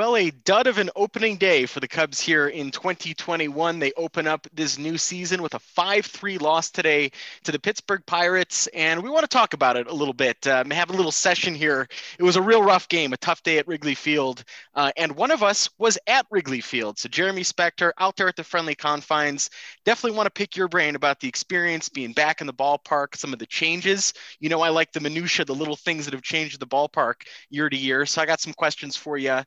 Well, a dud of an opening day for the Cubs here in 2021. They open up this new season with a 5 3 loss today to the Pittsburgh Pirates, and we want to talk about it a little bit. Um, have a little session here. It was a real rough game, a tough day at Wrigley Field, uh, and one of us was at Wrigley Field. So, Jeremy Spector out there at the friendly confines. Definitely want to pick your brain about the experience being back in the ballpark, some of the changes. You know, I like the minutia, the little things that have changed the ballpark year to year. So, I got some questions for you.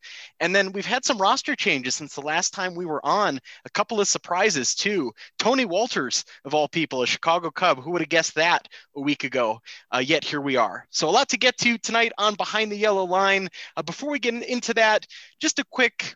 And then we've had some roster changes since the last time we were on. A couple of surprises too. Tony Wolters, of all people, a Chicago Cub. Who would have guessed that a week ago? Uh, yet here we are. So a lot to get to tonight on Behind the Yellow Line. Uh, before we get into that, just a quick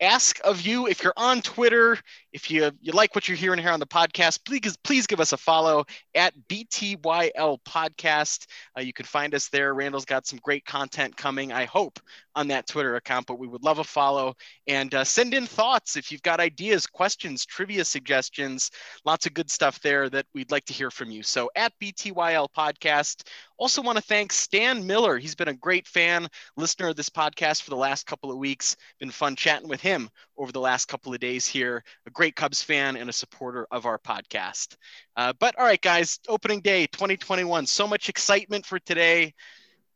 ask of you if you're on Twitter, if you you like what you're hearing here on the podcast, please please give us a follow at BTYL Podcast. Uh, you can find us there. Randall's got some great content coming. I hope on that Twitter account, but we would love a follow and uh, send in thoughts if you've got ideas, questions, trivia suggestions. Lots of good stuff there that we'd like to hear from you. So at BTYL Podcast. Also, want to thank Stan Miller. He's been a great fan, listener of this podcast for the last couple of weeks. Been fun chatting with him over the last couple of days here. A great Cubs fan and a supporter of our podcast. Uh, but all right, guys, opening day 2021. So much excitement for today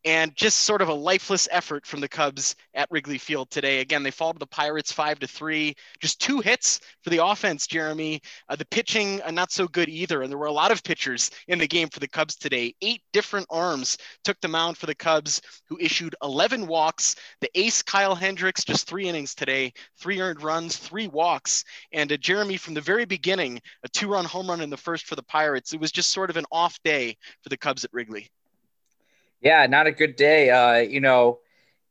and just sort of a lifeless effort from the Cubs at Wrigley Field today. Again, they fall to the Pirates five to three. Just two hits for the offense, Jeremy. Uh, the pitching uh, not so good either, and there were a lot of pitchers in the game for the Cubs today. Eight different arms took the mound for the Cubs, who issued 11 walks. The ace Kyle Hendricks just three innings today, three earned runs, three walks, and uh, Jeremy from the very beginning, a two-run home run in the first for the Pirates. It was just sort of an off day for the Cubs at Wrigley. Yeah, not a good day. Uh, you know,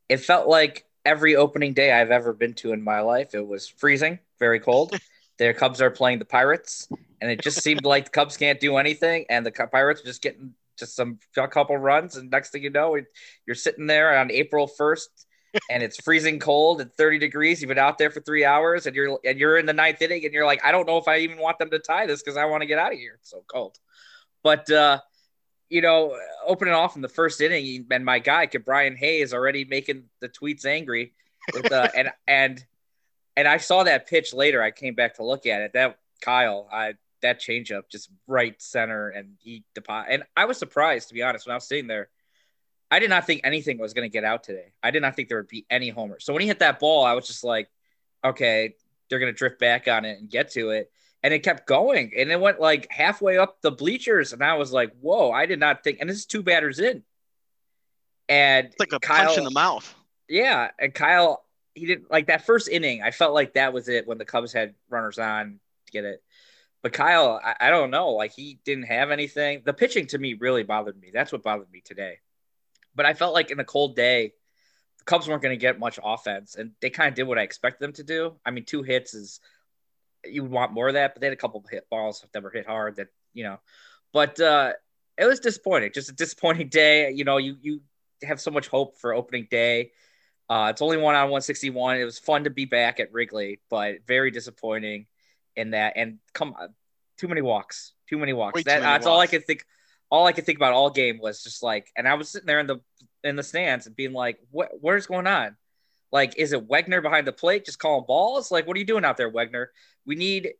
it felt like every opening day I've ever been to in my life. It was freezing, very cold. the Cubs are playing the Pirates, and it just seemed like the Cubs can't do anything, and the Pirates are just getting just some a couple runs, and next thing you know, you're sitting there on April first, and it's freezing cold at 30 degrees. You've been out there for three hours, and you're and you're in the ninth inning, and you're like, I don't know if I even want them to tie this because I want to get out of here. It's so cold, but. uh you know, opening off in the first inning, and my guy, Brian Hayes, already making the tweets angry. With, uh, and and and I saw that pitch later. I came back to look at it. That Kyle, I that changeup just right center, and he deposit. And I was surprised, to be honest, when I was sitting there. I did not think anything was going to get out today. I did not think there would be any homers. So when he hit that ball, I was just like, okay, they're going to drift back on it and get to it and it kept going and it went like halfway up the bleachers and i was like whoa i did not think and this is two batters in. And it's like a Kyle, punch in the mouth. Yeah and kyle he didn't like that first inning i felt like that was it when the cubs had runners on to get it. But kyle I, I don't know like he didn't have anything. The pitching to me really bothered me. That's what bothered me today. But i felt like in a cold day the cubs weren't going to get much offense and they kind of did what i expected them to do. I mean two hits is you would want more of that, but they had a couple of hit balls that were hit hard that, you know, but uh, it was disappointing, just a disappointing day. You know, you, you have so much hope for opening day. Uh, it's only one on 161. It was fun to be back at Wrigley, but very disappointing in that. And come on, too many walks, too many walks. That, many that's walks. all I could think. All I could think about all game was just like, and I was sitting there in the in the stands and being like, what what is going on? Like, is it Wegner behind the plate just calling balls? Like, what are you doing out there, Wegner? We need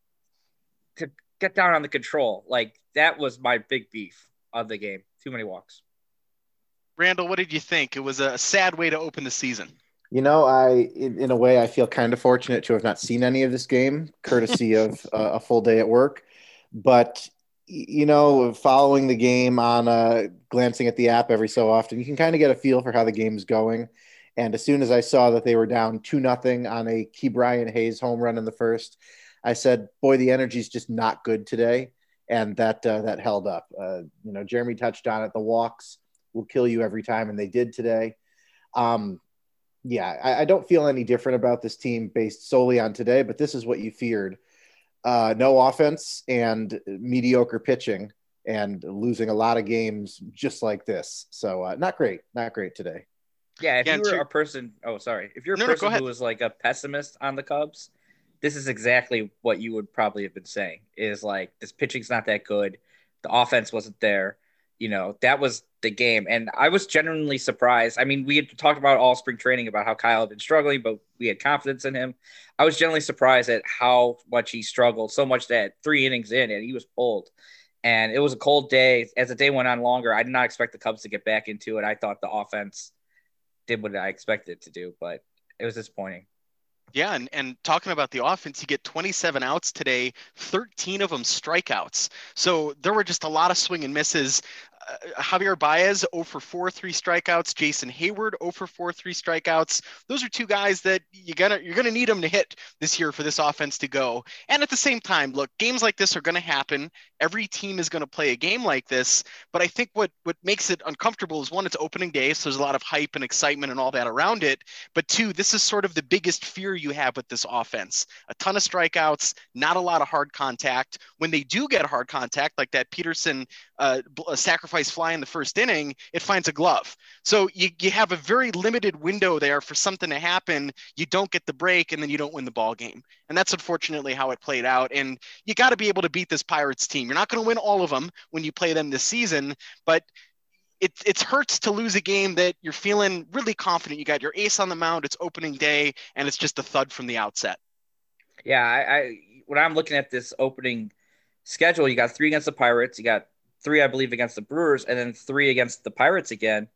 to get down on the control. Like, that was my big beef of the game. Too many walks. Randall, what did you think? It was a sad way to open the season. You know, I in, in a way I feel kind of fortunate to have not seen any of this game, courtesy of uh, a full day at work. But you know, following the game on uh, glancing at the app every so often, you can kind of get a feel for how the game's going. And as soon as I saw that they were down two nothing on a Ke'Bryan Hayes home run in the first, I said, "Boy, the energy's just not good today." And that uh, that held up. Uh, you know, Jeremy touched on it. The walks will kill you every time, and they did today. Um, yeah, I, I, don't feel any different about this team based solely on today, but this is what you feared: uh, no offense and mediocre pitching, and losing a lot of games just like this. So, uh, not great, not great today. Yeah, if you were a person, oh sorry, if you're a no, person no, who was like a pessimist on the Cubs, this is exactly what you would probably have been saying. Is like this pitching's not that good, the offense wasn't there, you know, that was the game. And I was genuinely surprised. I mean, we had talked about all spring training about how Kyle had been struggling, but we had confidence in him. I was genuinely surprised at how much he struggled, so much that three innings in and he was pulled. And it was a cold day. As the day went on longer, I did not expect the Cubs to get back into it. I thought the offense did what I expected it to do, but it was disappointing. Yeah, and, and talking about the offense, you get 27 outs today, 13 of them strikeouts. So there were just a lot of swing and misses uh, Javier Baez 0 for 4 3 strikeouts, Jason Heyward 0 for 4 3 strikeouts. Those are two guys that you gonna you're gonna need them to hit this year for this offense to go. And at the same time, look, games like this are gonna happen. Every team is gonna play a game like this. But I think what what makes it uncomfortable is one, it's opening day, so there's a lot of hype and excitement and all that around it. But two, this is sort of the biggest fear you have with this offense. A ton of strikeouts, not a lot of hard contact. When they do get hard contact, like that Pederson uh, sacrifice fly in the first inning, it finds a glove. So you, you have a very limited window there for something to happen. You don't get the break and then you don't win the ball game. And that's unfortunately how it played out. And you got to be able to beat this Pirates team. You're not going to win all of them when you play them this season, but it, it hurts to lose a game that you're feeling really confident. You got your ace on the mound, it's opening day, and it's just a thud from the outset. Yeah, I, I when I'm looking at this opening schedule, you got three against the Pirates, you got three, I believe, against the Brewers, and then three against the Pirates again.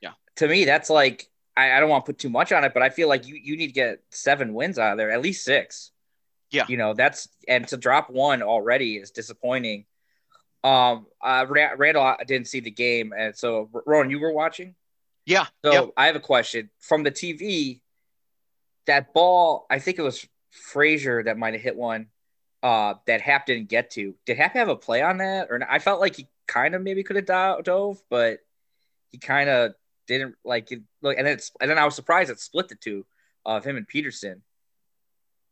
Yeah. To me, that's like I, I don't want to put too much on it, but I feel like you you need to get seven wins out of there, at least six. Yeah. You know, that's and to drop one already is disappointing. Um, uh, Randall didn't see the game, and so Rowan, you were watching. Yeah. So. I have a question from the TV. That ball, I think it was Frazier that might have hit one uh, that Happ didn't get to. Did Happ have a play on that? Or not? I felt like he kind of maybe could have dove, but he kind of didn't like it. Look, and it's and then I was surprised it split the two of him and Pederson.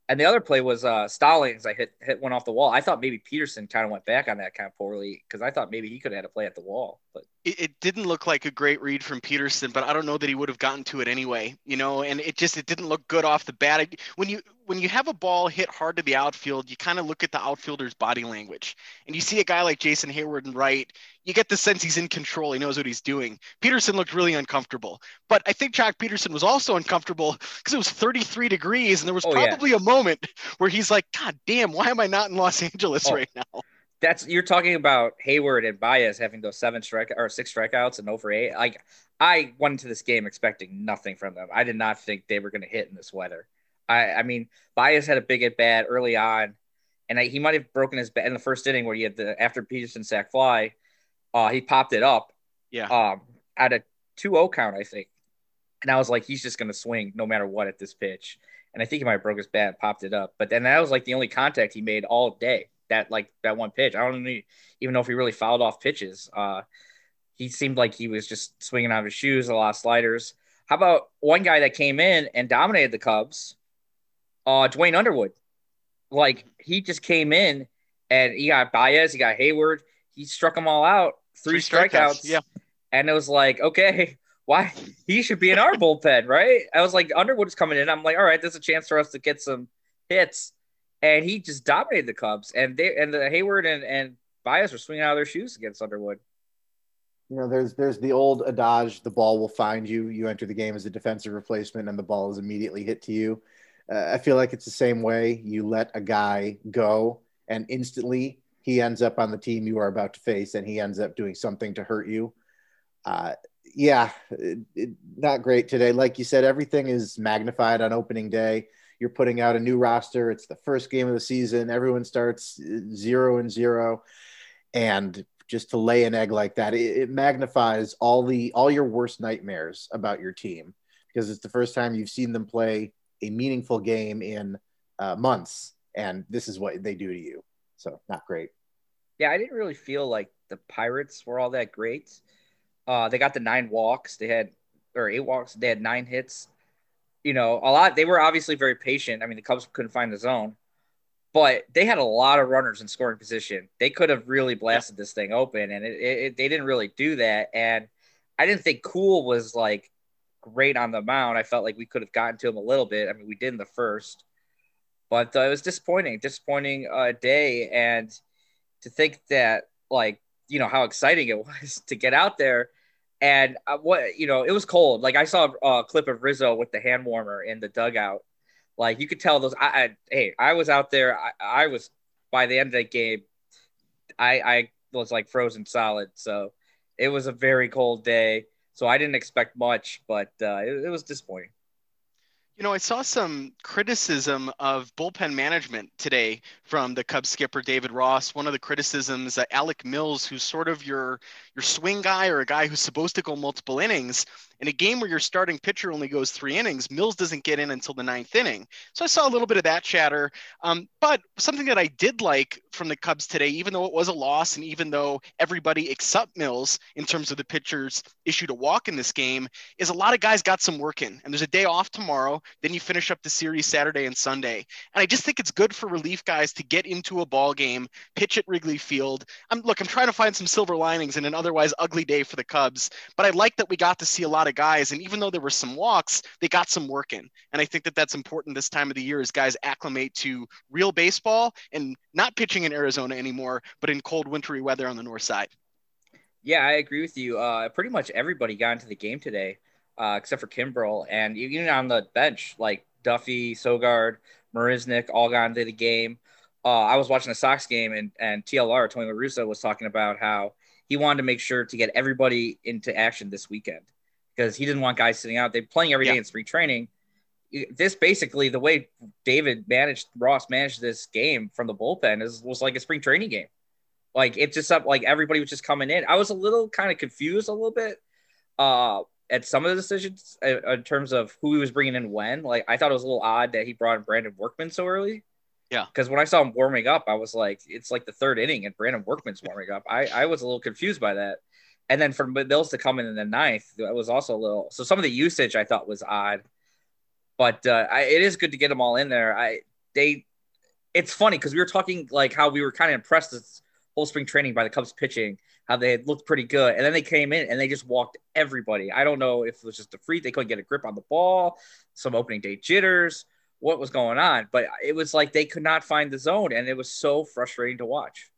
And the other play was uh, Stallings. I hit hit one off the wall. I thought maybe Pederson kind of went back on that kind of poorly because I thought maybe he could have had a play at the wall. But it, it, didn't look like a great read from Pederson, but I don't know that he would have gotten to it anyway. You know, and it just it didn't look good off the bat. When you when you have a ball hit hard to the outfield, you kind of look at the outfielder's body language, and you see a guy like Jason Heyward and right, you get the sense he's in control. He knows what he's doing. Pederson looked really uncomfortable, but I think Joc Pederson was also uncomfortable because it was 33 degrees, and there was oh, probably yeah. a moment where he's like, "God damn, why am I not in Los Angeles oh, right now?" That's you're talking about Heyward and Baez having those seven strike or six strikeouts and over eight. Like I went into this game expecting nothing from them. I did not think they were going to hit in this weather. I, I mean, Baez had a big at bat early on, and I, he might have broken his bat in the first inning where he had the after Pederson sack fly. Uh, he popped it up. Yeah. Um, at a 2-0 count, I think. And I was like, he's just going to swing no matter what at this pitch. And I think he might have broke his bat, popped it up. But then that was like the only contact he made all day. That like that one pitch. I don't even know if he really fouled off pitches. Uh, he seemed like he was just swinging out of his shoes, a lot of sliders. How about one guy that came in and dominated the Cubs? Uh, Duane Underwood. Like he just came in and he got Baez, he got Heyward, he struck them all out, three, three strikeouts. strikeouts. Yeah. And it was like, okay, why he should be in our bullpen, right? I was like, Underwood's coming in. I'm like, all right, there's a chance for us to get some hits. And he just dominated the Cubs. And they and the Heyward and, and Baez were swinging out of their shoes against Underwood. You know, there's there's the old adage: the ball will find you. You enter the game as a defensive replacement, and the ball is immediately hit to you. Uh, I feel like it's the same way. You let a guy go, and instantly he ends up on the team you are about to face, and he ends up doing something to hurt you. Uh, yeah, it, it, not great today. Like you said, everything is magnified on opening day. You're putting out a new roster. It's the first game of the season. Everyone starts uh, zero and zero, and just to lay an egg like that, it, it magnifies all the all your worst nightmares about your team because it's the first time you've seen them play a meaningful game in uh, months, and this is what they do to you. So not great. Yeah, I didn't really feel like the Pirates were all that great. Uh, they got the nine walks. They had or eight walks. They had nine hits. You know, a lot. They were obviously very patient. I mean, the Cubs couldn't find the zone, but they had a lot of runners in scoring position. They could have really blasted this thing open, and it, it, they didn't really do that. And I didn't think Kuhl was like great on the mound. I felt like we could have gotten to him a little bit. I mean, we did in the first, but uh, it was disappointing, disappointing uh, day. And to think that like you know how exciting it was to get out there. And uh, what you know, it was cold. Like I saw a clip of Rizzo with the hand warmer in the dugout. Like you could tell those. I, I hey, I was out there. I, I was by the end of the game. I I was like frozen solid. So it was a very cold day. So I didn't expect much, but uh, it, it was disappointing. You know, I saw some criticism of bullpen management today from the Cubs skipper David Ross. One of the criticisms that Alec Mills, who's sort of your your swing guy or a guy who's supposed to go multiple innings, in a game where your starting pitcher only goes three innings, Mills doesn't get in until the ninth inning. So I saw a little bit of that chatter. Um, but something that I did like from the Cubs today, even though it was a loss, and even though everybody except Mills, in terms of the pitchers, issued a walk in this game, is a lot of guys got some work in. And there's a day off tomorrow. Then you finish up the series Saturday and Sunday. And I just think it's good for relief guys to get into a ball game, pitch at Wrigley Field. I'm look, I'm trying to find some silver linings in an otherwise ugly day for the Cubs, but I like that we got to see a lot of guys. And even though there were some walks, they got some work in. And I think that that's important this time of the year as guys acclimate to real baseball and not pitching in Arizona anymore, but in cold, wintry weather on the north side. Yeah, I agree with you. Uh, pretty much everybody got into the game today, uh, except for Kimbrel. And even on the bench, like Duffy, Sogard, Marisnick all got into the game. Uh, I was watching the Sox game, and, and TLR, Tony La Russa, was talking about how he wanted to make sure to get everybody into action this weekend because he didn't want guys sitting out. They're playing every day in spring training. This basically the way David managed Ross managed this game from the bullpen is was like a spring training game. Like it just up like everybody was just coming in. I was a little kind of confused a little bit uh, at some of the decisions uh, in terms of who he was bringing in when. Like I thought it was a little odd that he brought in Brandon Workman so early. Yeah. Because when I saw him warming up, I was like, it's like the third inning and Brandon Workman's warming up. I, I was a little confused by that. And then for Mills to come in in the ninth, that was also a little. So some of the usage I thought was odd, but uh, I, it is good to get them all in there. I they, it's funny because we were talking like how we were kind of impressed this whole spring training by the Cubs pitching, how they had looked pretty good, and then they came in and they just walked everybody. I don't know if it was just a freak; they couldn't get a grip on the ball, some opening day jitters, what was going on, but it was like they could not find the zone, and it was so frustrating to watch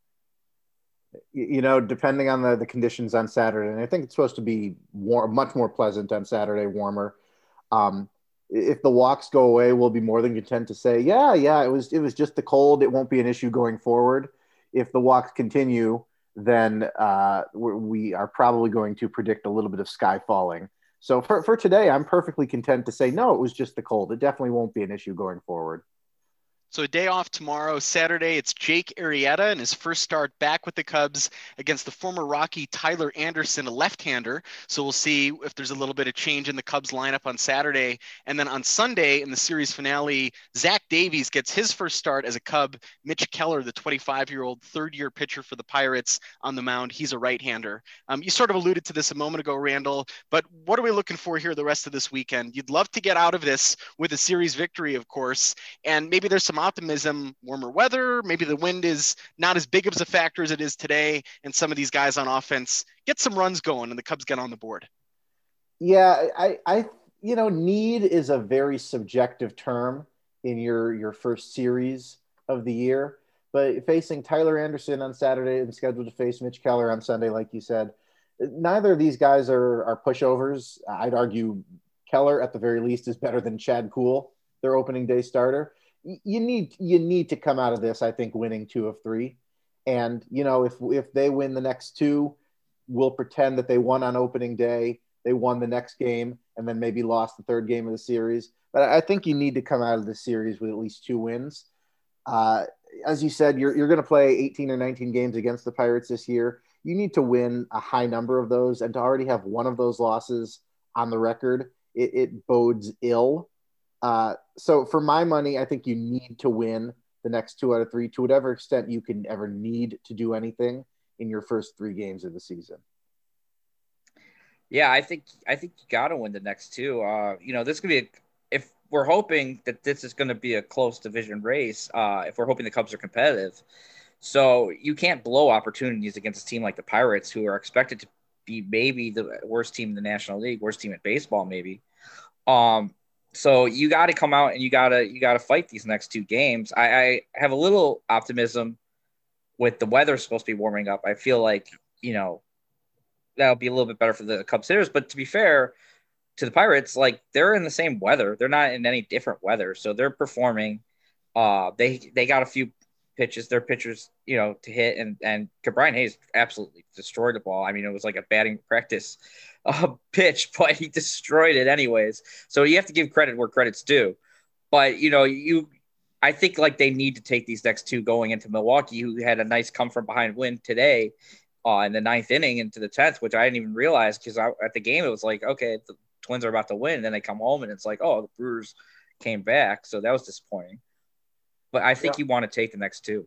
you know, depending on the, the conditions on Saturday, and I think it's supposed to be warm, much more pleasant on Saturday, warmer. Um, if the walks go away, we'll be more than content to say, yeah, yeah, it was it was just the cold. It won't be an issue going forward. If the walks continue, then uh, we are probably going to predict a little bit of sky falling. So for, for today, I'm perfectly content to say, no, it was just the cold. It definitely won't be an issue going forward. So a day off tomorrow, Saturday. It's Jake Arrieta and his first start back with the Cubs against the former Rocky Tyler Anderson, a left-hander. So we'll see if there's a little bit of change in the Cubs lineup on Saturday. And then on Sunday in the series finale, Zach Davies gets his first start as a Cub. Mitch Keller, the 25-year-old third-year pitcher for the Pirates, on the mound. He's a right-hander. Um, you sort of alluded to this a moment ago, Randall. But what are we looking for here the rest of this weekend? You'd love to get out of this with a series victory, of course, and maybe there's some optimism, warmer weather, maybe the wind is not as big of a factor as it is today, and some of these guys on offense get some runs going and the Cubs get on the board. Yeah, I, I you know, need is a very subjective term in your your first series of the year. But facing Tyler Anderson on Saturday and scheduled to face Mitch Keller on Sunday, like you said, neither of these guys are are pushovers. I'd argue Keller at the very least is better than Chad Kuhl, their opening day starter you need you need to come out of this. I think winning two of three, and you know if if they win the next two, we'll pretend that they won on opening day. They won the next game and then maybe lost the third game of the series. But I think you need to come out of the series with at least two wins. Uh, as you said, you're, you're going to play 18 or 19 games against the Pirates this year. You need to win a high number of those, and to already have one of those losses on the record, it, it bodes ill uh, so for my money, I think you need to win the next two out of three to whatever extent you can ever need to do anything in your first three games of the season. Yeah, I think I think you got to win the next two. Uh, you know, this could be a, if we're hoping that this is going to be a close division race. Uh, if we're hoping the Cubs are competitive, so you can't blow opportunities against a team like the Pirates, who are expected to be maybe the worst team in the National League, worst team at baseball, maybe. Um, so you got to come out and you got to you got to fight these next two games. I, I have a little optimism with the weather supposed to be warming up. I feel like you know, that'll be a little bit better for the Cubs hitters. But to be fair to the Pirates, like they're in the same weather. They're not in any different weather. So they're performing. Uh, they they got a few pitches, their pitchers, you know, to hit, and and Brian Hayes absolutely destroyed the ball. I mean, it was like a batting practice uh, pitch, but he destroyed it anyways. So you have to give credit where credit's due. But you know, you, I think like they need to take these next two going into Milwaukee, who had a nice come from behind win today, uh, in the ninth inning into the tenth, which I didn't even realize because at the game it was like, okay, the Twins are about to win, and then they come home and it's like, oh, the Brewers came back, so that was disappointing. But I think yeah. you want to take the next two.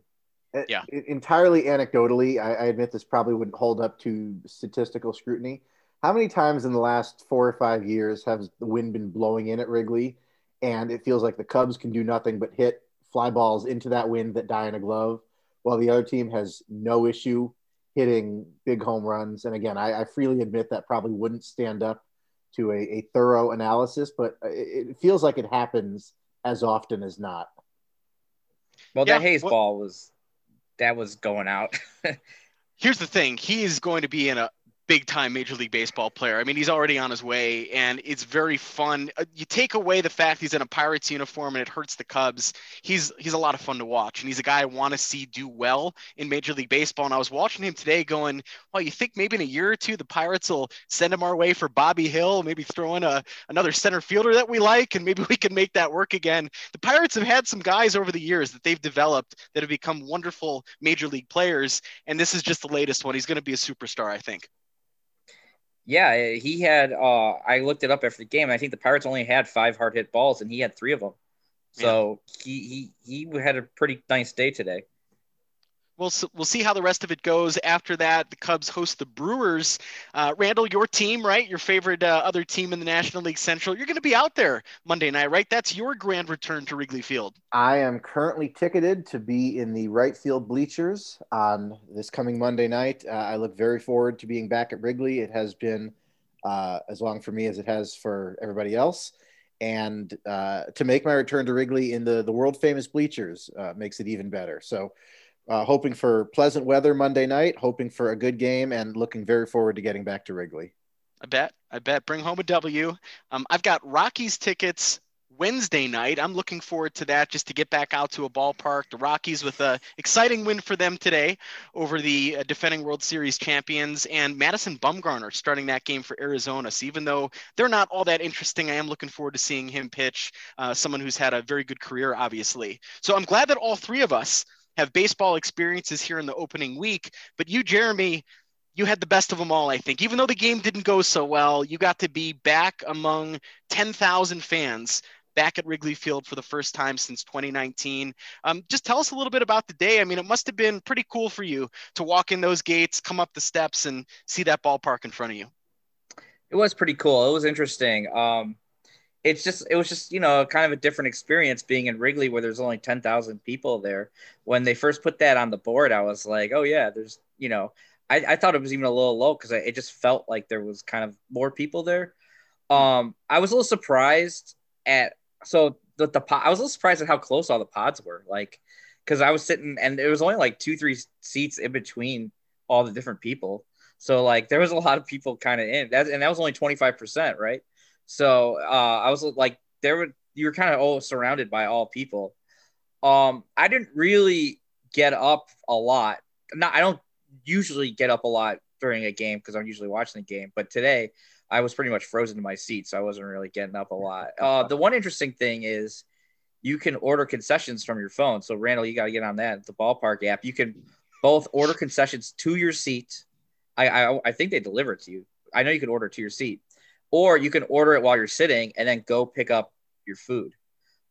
Eh, yeah. Entirely anecdotally, I, I admit this probably wouldn't hold up to statistical scrutiny. How many times in the last four or five years has the wind been blowing in at Wrigley, and it feels like the Cubs can do nothing but hit fly balls into that wind that die in a glove, while the other team has no issue hitting big home runs. And again, I, I freely admit that probably wouldn't stand up to a, a thorough analysis, but uh, it, it, feels like it happens as often as not. Well, yeah, that Hayes well, ball was that was going out. here's the thing: he is going to be in a big time Major League Baseball player. I mean, he's already on his way, and it's very fun. Uh, you take away the fact he's in a Pirates uniform and it hurts the Cubs. He's he's a lot of fun to watch, and he's a guy I want to see do well in Major League Baseball. And I was watching him today, going, "Well, you think maybe in a year or two the Pirates will send him our way for Bobby Hill, maybe throw in a another center fielder that we like, and maybe we can make that work again." The Pirates have had some guys over the years that they've developed that have become wonderful Major League players, and this is just the latest one. He's going to be a superstar, I think. Yeah, he had. Uh, I looked it up after the game. I think the Pirates only had five hard hit balls, and he had three of them. So yeah. he he he had a pretty nice day today we'll we'll see how the rest of it goes. After that, the Cubs host the Brewers. Uh, Randall, your team, right? Your favorite uh, other team in the National League Central. You're going to be out there Monday night, right? That's your grand return to Wrigley Field. I am currently ticketed to be in the right field bleachers on this coming Monday night. Uh, I look very forward to being back at Wrigley. It has been uh, as long for me as it has for everybody else. And uh, to make my return to Wrigley in the, the world famous bleachers uh, makes it even better. So uh, hoping for pleasant weather Monday night, hoping for a good game, and looking very forward to getting back to Wrigley. I bet. I bet. Bring home a W. Um, I've got Rockies tickets Wednesday night. I'm looking forward to that just to get back out to a ballpark. The Rockies with a exciting win for them today over the uh, defending World Series champions and Madison Bumgarner starting that game for Arizona. So even though they're not all that interesting, I am looking forward to seeing him pitch. Uh, someone who's had a very good career, obviously. So I'm glad that all three of us have baseball experiences here in the opening week. But you, Jeremy, you had the best of them all, I think. Even though the game didn't go so well, you got to be back among 10,000 fans back at Wrigley Field for the first time since 2019. Um, just tell us a little bit about the day. I mean, it must have been pretty cool for you to walk in those gates, come up the steps, and see that ballpark in front of you. It was pretty cool. It was interesting. Um, it's just it was just you know kind of a different experience being in Wrigley where there's only 10,000 people there. When they first put that on the board, I was like, oh yeah, there's you know, I, I thought it was even a little low because it just felt like there was kind of more people there. Um, I was a little surprised at so the the I was a little surprised at how close all the pods were, like because I was sitting and there was only like two three seats in between all the different people. So like there was a lot of people kind of in that, and that was only 25 percent, right? So uh, I was like, there were you were kind of all surrounded by all people. Um, I didn't really get up a lot. Not I don't usually get up a lot during a game because I'm usually watching the game, but today I was pretty much frozen to my seat, so I wasn't really getting up a lot. Uh, the one interesting thing is you can order concessions from your phone. So Randall, you got to get on that. The ballpark app. You can both order concessions to your seat. I, I I think they deliver it to you. I know you can order to your seat or you can order it while you're sitting and then go pick up your food.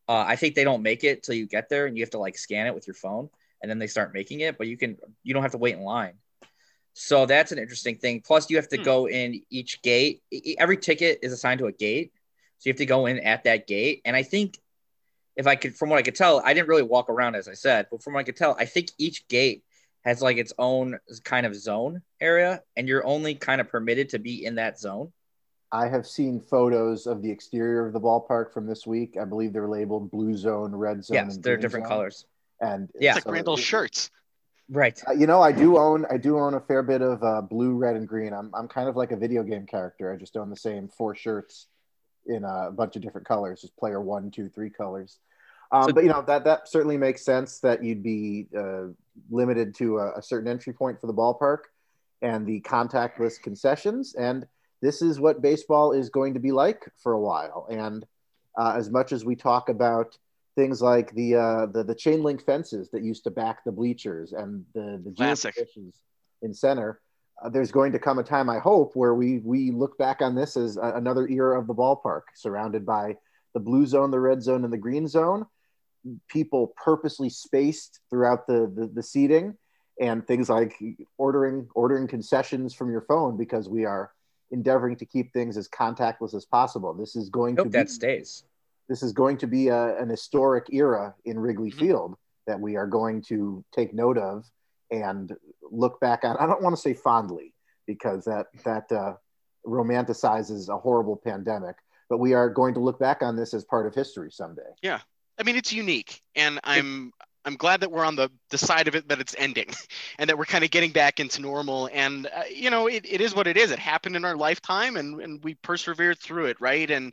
Uh, I think they don't make it till you get there and you have to like scan it with your phone and then they start making it, but you can you don't have to wait in line. So that's an interesting thing. Plus, you have to hmm. go in each gate. Every ticket is assigned to a gate, so you have to go in at that gate. And I think, if I could, from what I could tell, I didn't really walk around as I said, but from what I could tell, I think each gate has like its own kind of zone area, and you're only kind of permitted to be in that zone. I have seen photos of the exterior of the ballpark from this week. I believe they're labeled blue zone, red zone. Yes, they're different zone. colors. And yeah, it's like so Randall's shirts. Right. Uh, you know, I do own I do own a fair bit of uh, blue, red, and green. I'm I'm kind of like a video game character. I just own the same four shirts in a bunch of different colors, just player one, two, three colors. Um, So- but you know that that certainly makes sense that you'd be uh, limited to a, a certain entry point for the ballpark and the contactless concessions. And this is what baseball is going to be like for a while. And uh, as much as we talk about things like the uh, the, the chain link fences that used to back the bleachers and the the Classic. in center, uh, there's going to come a time, I hope, where we we look back on this as a, another era of the ballpark, surrounded by the blue zone, the red zone, and the green zone. People purposely spaced throughout the the, the seating, and things like ordering ordering concessions from your phone because we are endeavoring to keep things as contactless as possible. This is going to be that stays. this is going to be a, an historic era in Wrigley Mhm. Field that we are going to take note of and look back on. I don't want to say fondly because that that uh, romanticizes a horrible pandemic, but we are going to look back on this as part of history someday. Yeah, I mean, it's unique, and I'm I'm glad that we're on the the side of it that it's ending, and that we're kind of getting back into normal. And uh, you know, it, it is what it is. It happened in our lifetime, and and we persevered through it, right? And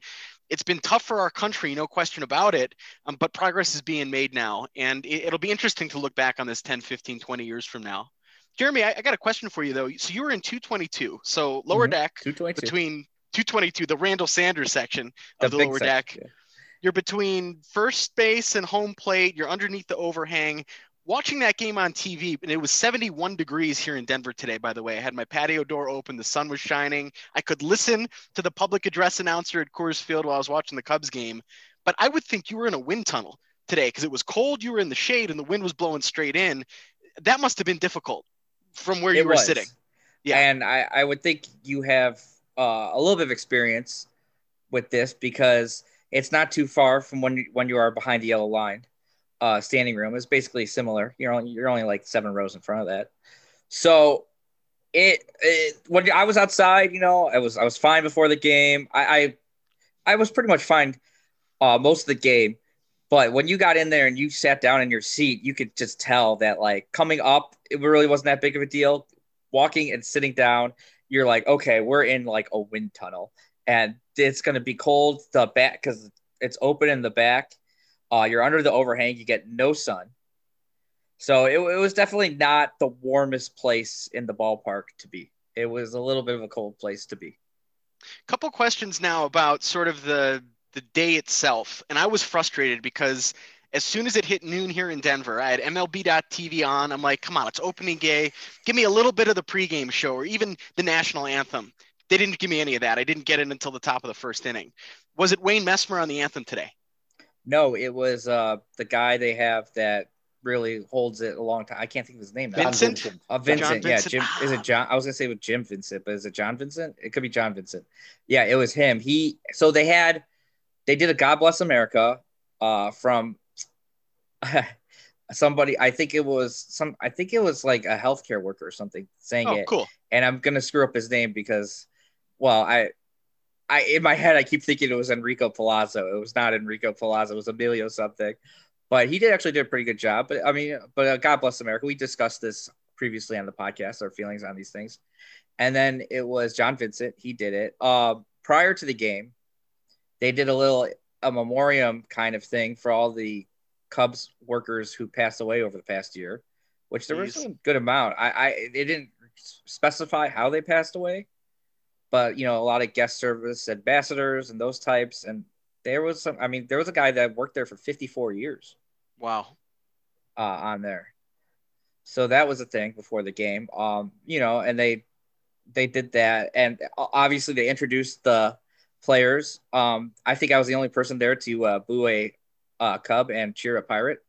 it's been tough for our country, no question about it. Um, but progress is being made now, and it, it'll be interesting to look back on this 10, 15, 20 years from now. Jeremy, I, I got a question for you though. So you were in 222, so lower Mhm. deck 222. between 222, the Randall Sanders section of the lower section, deck yeah. You're between first base and home plate. You're underneath the overhang. Watching that game on TV, and it was 71 degrees here in Denver today, by the way. I had my patio door open, the sun was shining. I could listen to the public address announcer at Coors Field while I was watching the Cubs game. But I would think you were in a wind tunnel today because it was cold, you were in the shade, and the wind was blowing straight in. That must have been difficult from where you It were was. sitting. Yeah. And I, I would think you have uh, a little bit of experience with this because it's not too far from when you, when you are behind the yellow line. Uh, standing room is basically similar. You're only you're only like seven rows in front of that. So it, it when I was outside, you know, I was I was fine before the game. I I, I was pretty much fine uh, most of the game. But when you got in there and you sat down in your seat, you could just tell that like coming up, it really wasn't that big of a deal. Walking and sitting down, you're like, okay, we're in like a wind tunnel, and it's gonna be cold. The back because it's open in the back. Uh, you're under the overhang. You get no sun. So it, it was definitely not the warmest place in the ballpark to be. It was a little bit of a cold place to be. couple questions now about sort of the the day itself and i was frustrated because as soon as it hit noon here in denver i had mlb.tv on i'm like come on it's opening day give me a little bit of the pregame show or even the national anthem they didn't give me any of that i didn't get it until the top of the first inning was it wayne messmer on the anthem today No, it was uh, the guy they have that really holds it a long time. I can't think of his name. now. John Vincent? Uh, Vincent, John yeah, Vincent. Jim. Is it John? I was gonna say with Jim Vincent, but is it John Vincent? It could be John Vincent. Yeah, it was him. He. So they had, they did a God Bless America, uh, from somebody. I think it was some. I think it was like a healthcare worker or something saying oh it. cool And I'm gonna screw up his name because, well, I. I in my head I keep thinking it was Enrico Palazzo. It was not Enrico Palazzo. It was Emilio something, but he did actually did a pretty good job. But I mean, but uh, God bless America. We discussed this previously on the podcast, our feelings on these things, and then it was John Vincent. He did it. Uh, prior to the game, they did a little a memoriam kind of thing for all the Cubs workers who passed away over the past year, which there was a good amount. I, I they didn't specify how they passed away, but you know, a lot of guest service ambassadors and those types. And there was some. I mean, there was a guy that worked there for 54 years wow uh, on there. So that was a thing before the game. Um, you know, and they they did that, and obviously they introduced the players. Um, I think I was the only person there to uh, boo a uh, Cub and cheer a Pirate.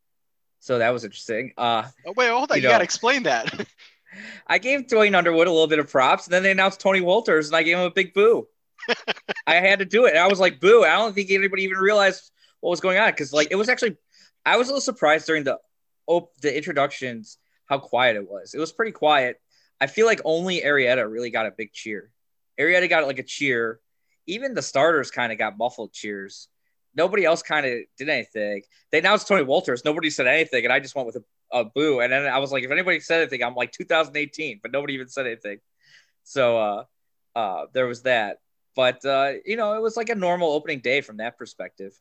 So that was interesting. Uh, oh wait hold on You you, got to explain that I gave Duane Underwood a little bit of props, and then they announced Tony Wolters, and I gave him a big boo. I had to do it. And I was like, boo. I don't think anybody even realized what was going on because, like, it was actually, I was a little surprised during the op- the introductions how quiet it was. It was pretty quiet. I feel like only Arrieta really got a big cheer. Arrieta got like a cheer. Even the starters kind of got muffled cheers. nobody else kind of did anything. They announced Tony Wolters. Nobody said anything, and I just went with a, a, boo. And then I was like, if anybody said anything, I'm like 2018, but nobody even said anything. So uh, uh, there was that. But uh, you know, it was like a normal opening day from that perspective.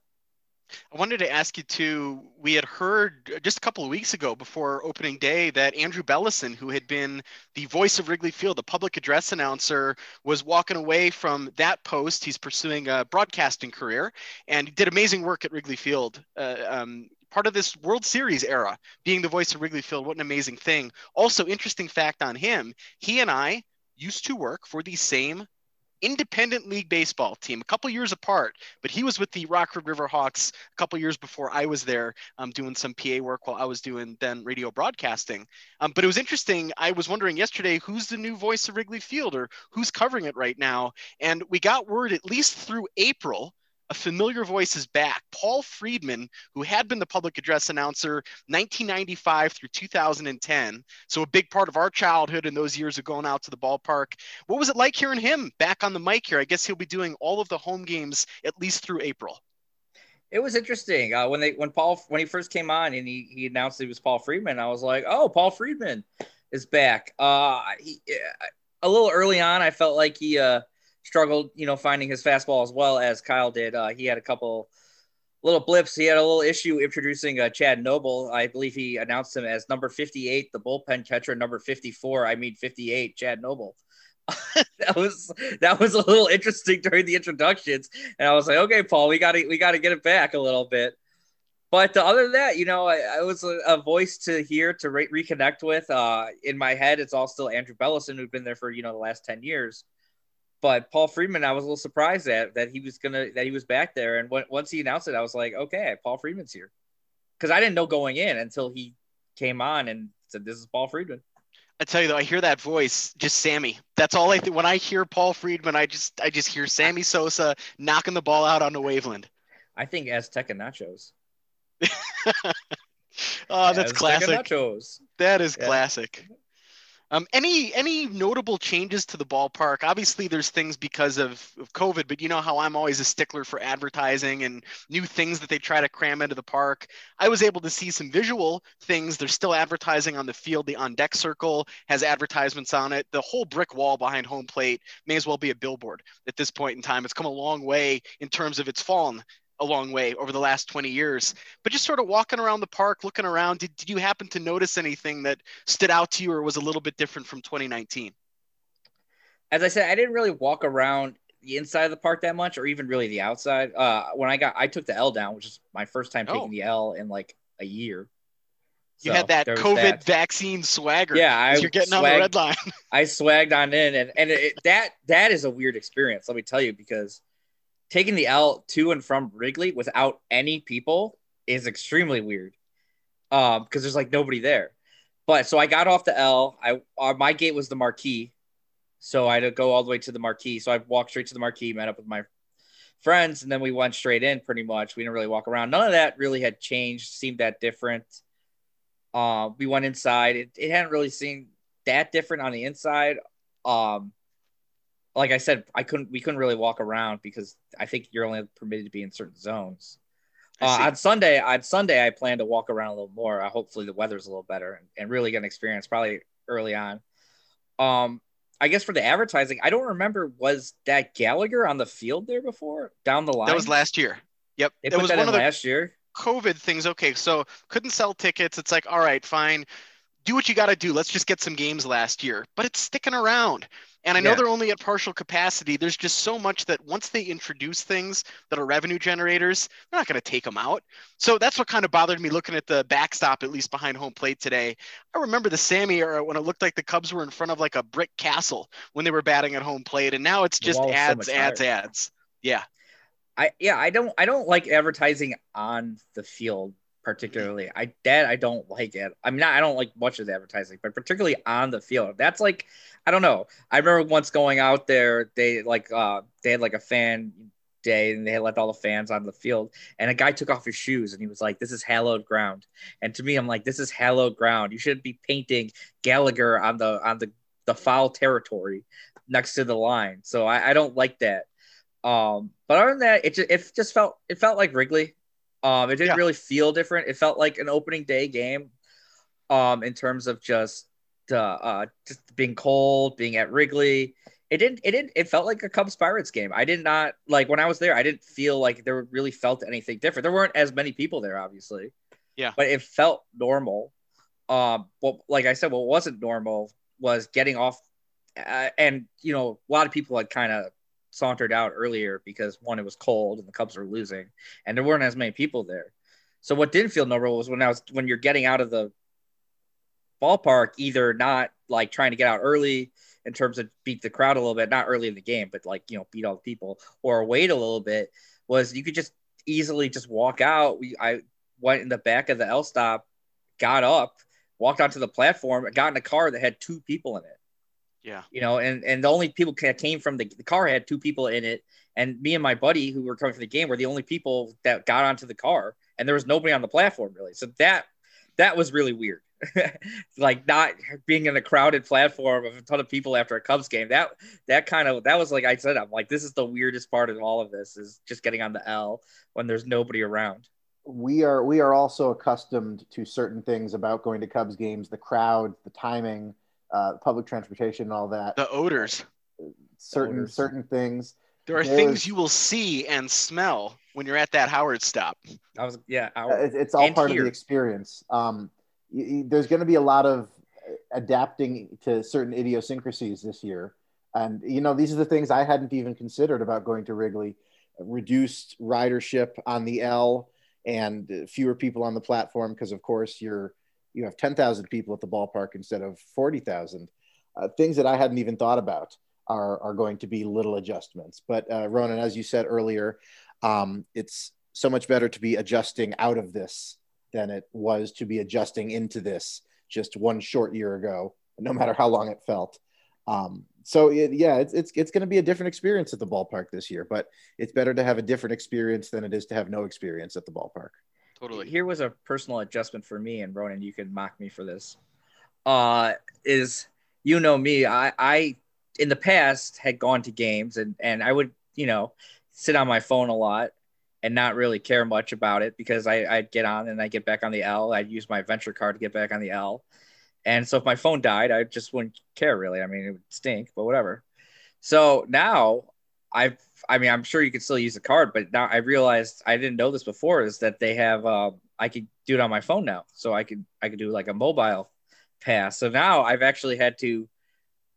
I wanted to ask you too. We had heard just a couple of weeks ago before opening day that Andrew Belleson, who had been the voice of Wrigley Field, the public address announcer, was walking away from that post. He's pursuing a broadcasting career and did amazing work at Wrigley Field. Uh, um, part of this World Series era, being the voice of Wrigley Field. What an amazing thing. Also, interesting fact on him he and I used to work for the same independent league baseball team, a couple years apart, but he was with the Rockford River Hawks a couple years before I was there um, doing some PA work while I was doing then radio broadcasting. Um, but it was interesting. I was wondering yesterday who's the new voice of Wrigley Field or who's covering it right now. And we got word at least through April a familiar voice is back. Paul Friedman, who had been the public address announcer 1995 through 2010, so a big part of our childhood in those years of going out to the ballpark. What was it like hearing him back on the mic here? I guess he'll be doing all of the home games at least through April. It was interesting uh, when they when Paul when he first came on and he, he announced he was Paul Friedman. I was like, oh, Paul Friedman is back. Uh, he, a little early on, I felt like he uh, struggled, you know, finding his fastball as well as Kyle did. Uh, he had a couple little blips. He had a little issue introducing uh, Chad Noble. I believe he announced him as number 58, the bullpen catcher, number 54. I mean, 58, Chad Noble. that was that was a little interesting during the introductions, and I was like, okay, Paul, we got to we got to get it back a little bit. But other than that, you know, I, I was a, a, voice to hear to re- reconnect with. Uh, in my head, it's all still Andrew Belleson, who's been there for you know the last ten years. But Paul Friedman, I was a little surprised at that he was gonna that he was back there, and when, once he announced it, I was like, okay, Paul Friedman's here, because I didn't know going in until he came on and said, "This is Paul Friedman." I tell you though, I hear that voice, just Sammy. That's all I think. When I hear Paul Friedman, I just I just hear Sammy Sosa knocking the ball out on the Waveland. I think Azteca nachos. oh, that's Azteca classic. Nachos. That is yeah. classic. Um, any any notable changes to the ballpark? Obviously, there's things because of, of COVID, but you know how I'm always a stickler for advertising and new things that they try to cram into the park. I was able to see some visual things. There's still advertising on the field. The on deck circle has advertisements on it. The whole brick wall behind home plate may as well be a billboard at this point in time. It's come a long way in terms of its fallen a long way over the last 20 years. But just sort of walking around the park, looking around, did, did you happen to notice anything that stood out to you or was a little bit different from 2019? As I said, I didn't really walk around the inside of the park that much or even really the outside. Uh, when I got, I took the L down, which is my first time taking oh. the L in like a year. You so had that COVID that. vaccine swagger. Yeah, I you're getting swagged, on the red line. I swagged on in, and and it, that that is a weird experience. Let me tell you, because taking the L to and from Wrigley without any people is extremely weird. Um, because there's like nobody there. But so I got off the L. I uh, my gate was the marquee, so I had to go all the way to the marquee. So I walked straight to the marquee, met up with my friends, and then we went straight in. Pretty much, we didn't really walk around. None of that really had changed. Seemed that different. Uh, we went inside. It, it hadn't really seemed that different on the inside. Um, like I said, I couldn't. We couldn't really walk around because I think you're only permitted to be in certain zones. Uh, on Sunday, on Sunday, I plan to walk around a little more. Uh, hopefully, the weather's a little better and, and really get an experience. Probably early on. Um, I guess for the advertising, I don't remember was that Gallagher on the field there before down the line. That was last year. Yep, it was one of the last year. COVID things. Okay, so couldn't sell tickets. It's like, all right, fine. Do what you got to do. Let's just get some games last year, but it's sticking around. And I know yeah. they're only at partial capacity. There's just so much that once they introduce things that are revenue generators, they're not going to take them out. So that's what kind of bothered me looking at the backstop, at least behind home plate today. I remember the Sammy era when it looked like the Cubs were in front of like a brick castle when they were batting at home plate. And now it's just ads, so ads, ads. Yeah. I yeah, I don't I don't like advertising on the field particularly. I that I don't like it. I mean, I don't like much of the advertising, but particularly on the field. That's like I don't know. I remember once going out there, they like uh they had like a fan day and they had let all the fans on the field and a guy took off his shoes and he was like this is hallowed ground and to me i'm like this is hallowed ground you shouldn't be painting gallagher on the on the the foul territory next to the line so i, I don't like that Um, but other than that, it just, it just felt it felt like Wrigley. Um, it didn't Yeah. really feel different. It felt like an opening day game. Um, in terms of just uh, uh just being cold, being at Wrigley. It didn't. It didn't. It felt like a Cubs Pirates game. I did not like when I was there. I didn't feel like there really felt anything different. There weren't as many people there, obviously. Yeah. But it felt normal. Um. Like I said, what wasn't normal was getting off, uh, and you know, a lot of people had kind of sauntered out earlier because one, it was cold and the Cubs were losing, and there weren't as many people there. So what didn't feel normal was when I was when you're getting out of the ballpark, either not like trying to get out early in terms of beat the crowd a little bit, not early in the game, but like you know beat all the people, or wait a little bit. Was you could just easily just walk out. We I went in the back of the L stop, got up, walked onto the platform, got in a car that had two people in it Yeah. you know, and and the only people that came from the, the car had two people in it, and me and my buddy who were coming from the game were the only people that got onto the car, and there was nobody on the platform really. So that that was really weird, like not being in a crowded platform of a ton of people after a Cubs game. That that kind of that was like I said, I'm like this is the weirdest part of all of this is just getting on the L when there's nobody around. we are we are also accustomed to certain things about going to Cubs games, the crowd, the timing, uh, public transportation, and all that. The odors. certain odors. certain things. There are There's- things you will see and smell when you're at that Howard stop. I was yeah, I, Uh, it- it's all And part of the experience. Um, y- y- there's going to be a lot of adapting to certain idiosyncrasies this year, and you know these are the things I hadn't even considered about going to Wrigley. Reduced ridership on the L and fewer people on the platform because, of course, you're you have 10,000 people at the ballpark instead of 40,000. Uh, things that I hadn't even thought about are are going to be little adjustments. But uh, Ronan, as you said earlier, um, it's so much better to be adjusting out of this than it was to be adjusting into this just one short year ago, no matter how long it felt. Um, so it, yeah, it's it's, it's going to be a different experience at the ballpark this year, but it's better to have a different experience than it is to have no experience at the ballpark. Totally. Here was a personal adjustment for me, and Ronan, you can mock me for this. Uh, is you know me, I I in the past had gone to games and and I would you know sit on my phone a lot and not really care much about it because I I'd get on and I get back on the L. I'd use my Ventra card to get back on the L, and so if my phone died, I just wouldn't care really. I mean, it would stink, but whatever. So now I've, I mean, I'm sure you could still use the card, but now I realized I didn't know this before is that they have, uh, I could do it on my phone now. So I could, I could do like a mobile pass. So now I've actually had to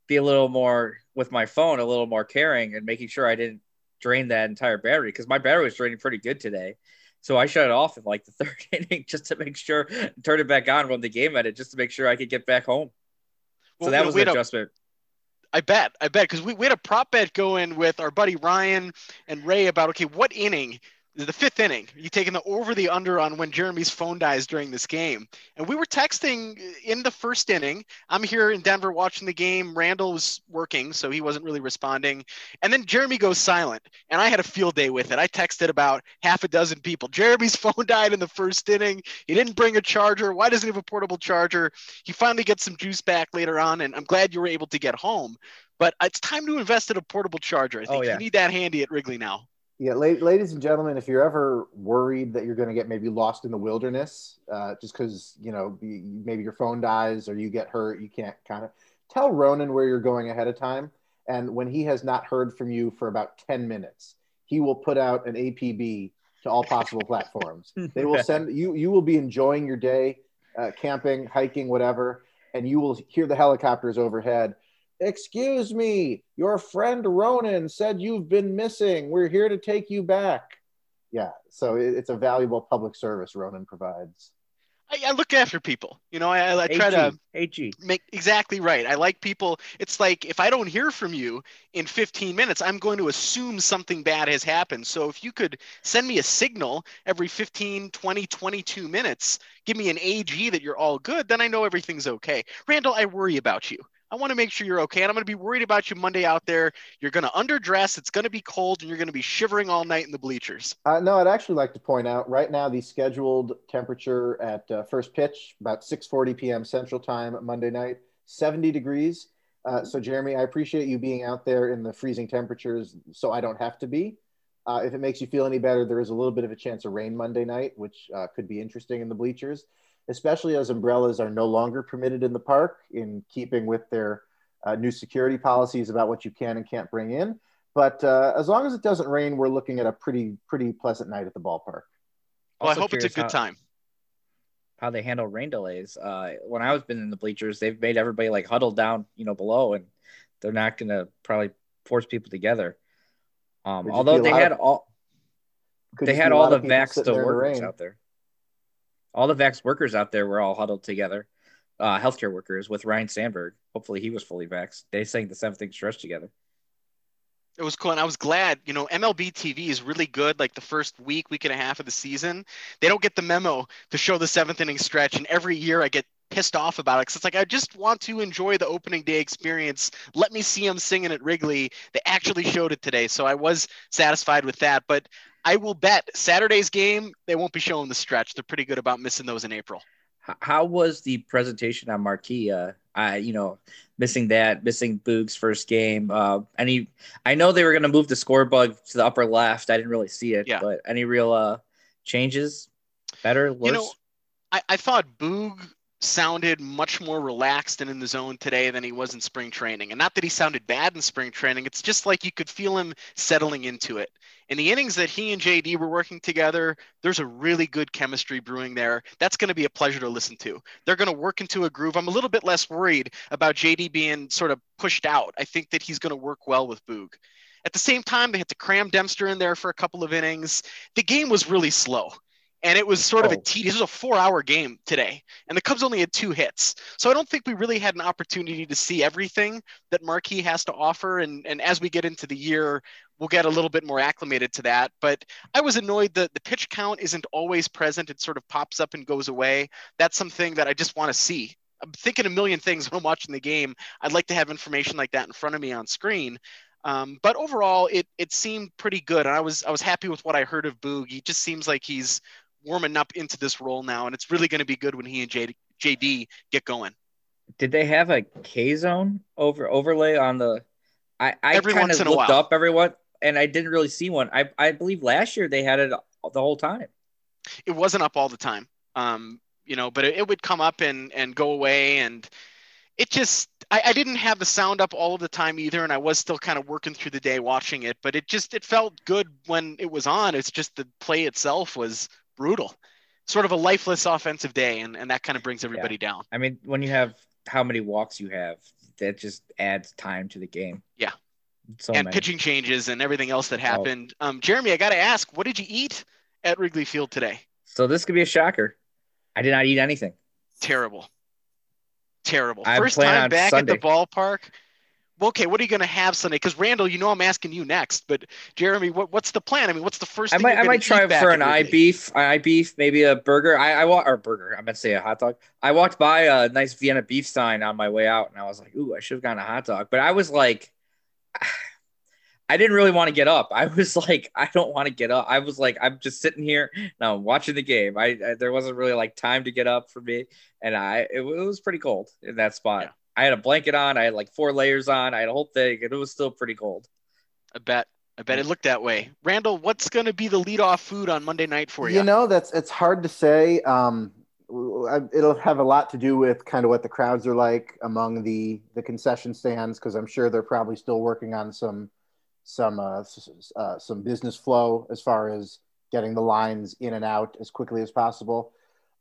be a little more with my phone, a little more caring and making sure I didn't drain that entire battery because my battery was draining pretty good today. So I shut it off in like the third inning just to make sure, turn it back on, when the game ended, just to make sure I could get back home. Well, so that was we an had a- adjustment. I bet, I bet, because we, we had a prop bet going with our buddy Ryan and Ray about okay, what inning, the fifth inning, you taking the over the under on when Jeremy's phone dies during this game, and we were texting in the first inning. I'm here in Denver watching the game. Randall was working, so he wasn't really responding, and then Jeremy goes silent, and I had a field day with it. I texted about half a dozen people. Jeremy's phone died in the first inning. He didn't bring a charger. Why doesn't he have a portable charger? He finally gets some juice back later on, and I'm glad you were able to get home. But it's time to invest in a portable charger. I think Oh, yeah. you need that handy at Wrigley now. Yeah, ladies and gentlemen, if you're ever worried that you're going to get maybe lost in the wilderness, uh, just because you know maybe your phone dies or you get hurt, you can't kind of tell Ronan where you're going ahead of time. And when he has not heard from you for about ten minutes, he will put out an APB to all possible platforms. They will send you. You will be enjoying your day, uh, camping, hiking, whatever, and you will hear the helicopters overhead. Excuse me, your friend Ronan said you've been missing. We're here to take you back. Yeah, so it's a valuable public service Ronan provides. I, I look after people. You know, I, I try to AG. make exactly right. I like people. It's like if I don't hear from you in 15 minutes, I'm going to assume something bad has happened. So if you could send me a signal every 15, 20, 22 minutes, give me an AG that you're all good, then I know everything's okay. Randall, I worry about you. I want to make sure you're okay. And I'm going to be worried about you Monday out there. You're going to underdress. It's going to be cold and you're going to be shivering all night in the bleachers. Uh, no, I'd actually like to point out right now the scheduled temperature at uh, first pitch about 6:40 p.m. Central Time Monday night, 70 degrees, Uh, so, Jeremy, I appreciate you being out there in the freezing temperatures so I don't have to be. Uh, if it makes you feel any better, there is a little bit of a chance of rain Monday night, which uh, could be interesting in the bleachers, especially as umbrellas are no longer permitted in the park in keeping with their uh, new security policies about what you can and can't bring in. But uh, as long as it doesn't rain, we're looking at a pretty, pretty pleasant night at the ballpark. Well, I hope it's a good how, time. How they handle rain delays. Uh, when I was been in the bleachers, they've made everybody like huddle down, you know, below, and they're not going to probably force people together. Um, although they had of, all, they had all the vax still workers out there. All the vax workers out there were all huddled together, uh, healthcare workers with Ryne Sandberg. Hopefully, he was fully vaxxed. They sang the seventh inning stretch together it was cool and i was glad you know mlb tv is really good like the first week week and a half of the season they don't get the memo to show the seventh inning stretch and every year i get pissed off about it because it's like i just want to enjoy the opening day experience let me see them singing at wrigley they actually showed it today so i was satisfied with that but i will bet saturday's game they won't be showing the stretch they're pretty good about missing those in april how was the presentation on marquee uh, I, you know, missing that, missing Boog's first game. Uh, any, I know they were going to move the score bug to the upper left. I didn't really see it, yeah. but any real uh, changes? Better, worse? You know, I, I thought Boog sounded much more relaxed and in the zone today than he was in spring training. And not that he sounded bad in spring training, it's just like you could feel him settling into it. In the innings that he and JD were working together, there's a really good chemistry brewing there. That's going to be a pleasure to listen to. They're going to work into a groove. I'm a little bit less worried about JD being sort of pushed out. I think that he's going to work well with Boog. At the same time, they had to cram Dempster in there for a couple of innings. The game was really slow and it was sort of a oh. tedious. It was a four-hour game today, and the Cubs only had two hits. So I don't think we really had an opportunity to see everything that Marquee has to offer. And and as we get into the year, we'll get a little bit more acclimated to that. But I was annoyed that the pitch count isn't always present; it sort of pops up and goes away. That's something that I just want to see. I'm thinking a million things when I'm watching the game. I'd like to have information like that in front of me on screen. Um, but overall, it it seemed pretty good, and I was I was happy with what I heard of Boog. He just seems like he's warming up into this role now, and it's really going to be good when he and J- JD get going. Did they have a K zone over overlay on the? I I kind of looked up everyone, and I didn't really see one. I I believe last year they had it the whole time. It wasn't up all the time, um, you know, but it, it would come up and and go away, and it just I, I, didn't have the sound up all of the time either, and I was still kind of working through the day watching it. But it just it felt good when it was on. It's just the play itself was brutal. Sort of a lifeless offensive day, and, and that kind of brings everybody yeah. down. I mean, when you have how many walks you have, that just adds time to the game. Yeah. So and many. pitching changes and everything else that oh. happened. Oh. Um, Jeremy, I got to ask, what did you eat at Wrigley Field today? So this could be a shocker. I did not eat anything. Terrible. Terrible. I First time back Sunday. at the ballpark okay, what are you going to have Sunday? Because Randall, you know I'm asking you next, but Jeremy, what, what's the plan? I mean, what's the first? I might, I might try for an eye beef, eye beef, maybe a burger. I, I walk or burger. I meant to say a hot dog. I walked by a nice Vienna beef sign on my way out, and I was like, ooh, I should have gotten a hot dog. But I was like, I didn't really want to get up. I was like, I don't want to get up. I was like, I'm just sitting here now watching the game. I, I there wasn't really like time to get up for me, and I it, it was pretty cold in that spot. Yeah. I had a blanket on. I had like four layers on. I had a whole thing, and it was still pretty cold. I bet. I bet it looked that way. Randall, what's going to be the leadoff food on Monday night for you? You know, that's it's hard to say. Um, it'll have a lot to do with kind of what the crowds are like among the the concession stands because I'm sure they're probably still working on some some uh, uh, some business flow as far as getting the lines in and out as quickly as possible.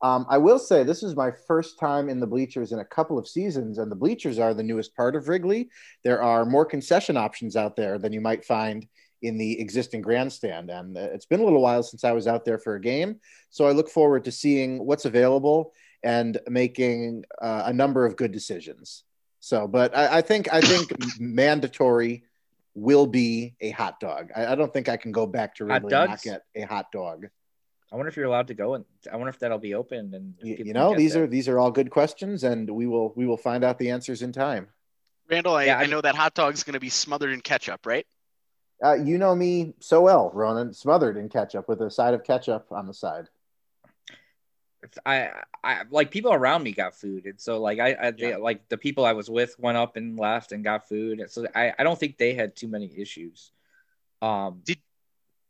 Um, I will say this is my first time in the bleachers in a couple of seasons, and the bleachers are the newest part of Wrigley. There are more concession options out there than you might find in the existing grandstand, and uh, it's been a little while since I was out there for a game. So I look forward to seeing what's available and making uh, a number of good decisions. So, but I, I think I think mandatory will be a hot dog. I, I, don't think I can go back to Wrigley and not get a hot dog. I wonder if you're allowed to go and I wonder if that'll be open and you, you know these there. are these are all good questions and we will we will find out the answers in time. Randall, I, yeah, I, I know that hot dog is going to be smothered in ketchup, right? Uh, you know me so well, Ronan. Smothered in ketchup with a side of ketchup on the side. I, I like people around me got food, and so like I, I they, like the people I was with went up and left and got food, and so I, I don't think they had too many issues. Um, Did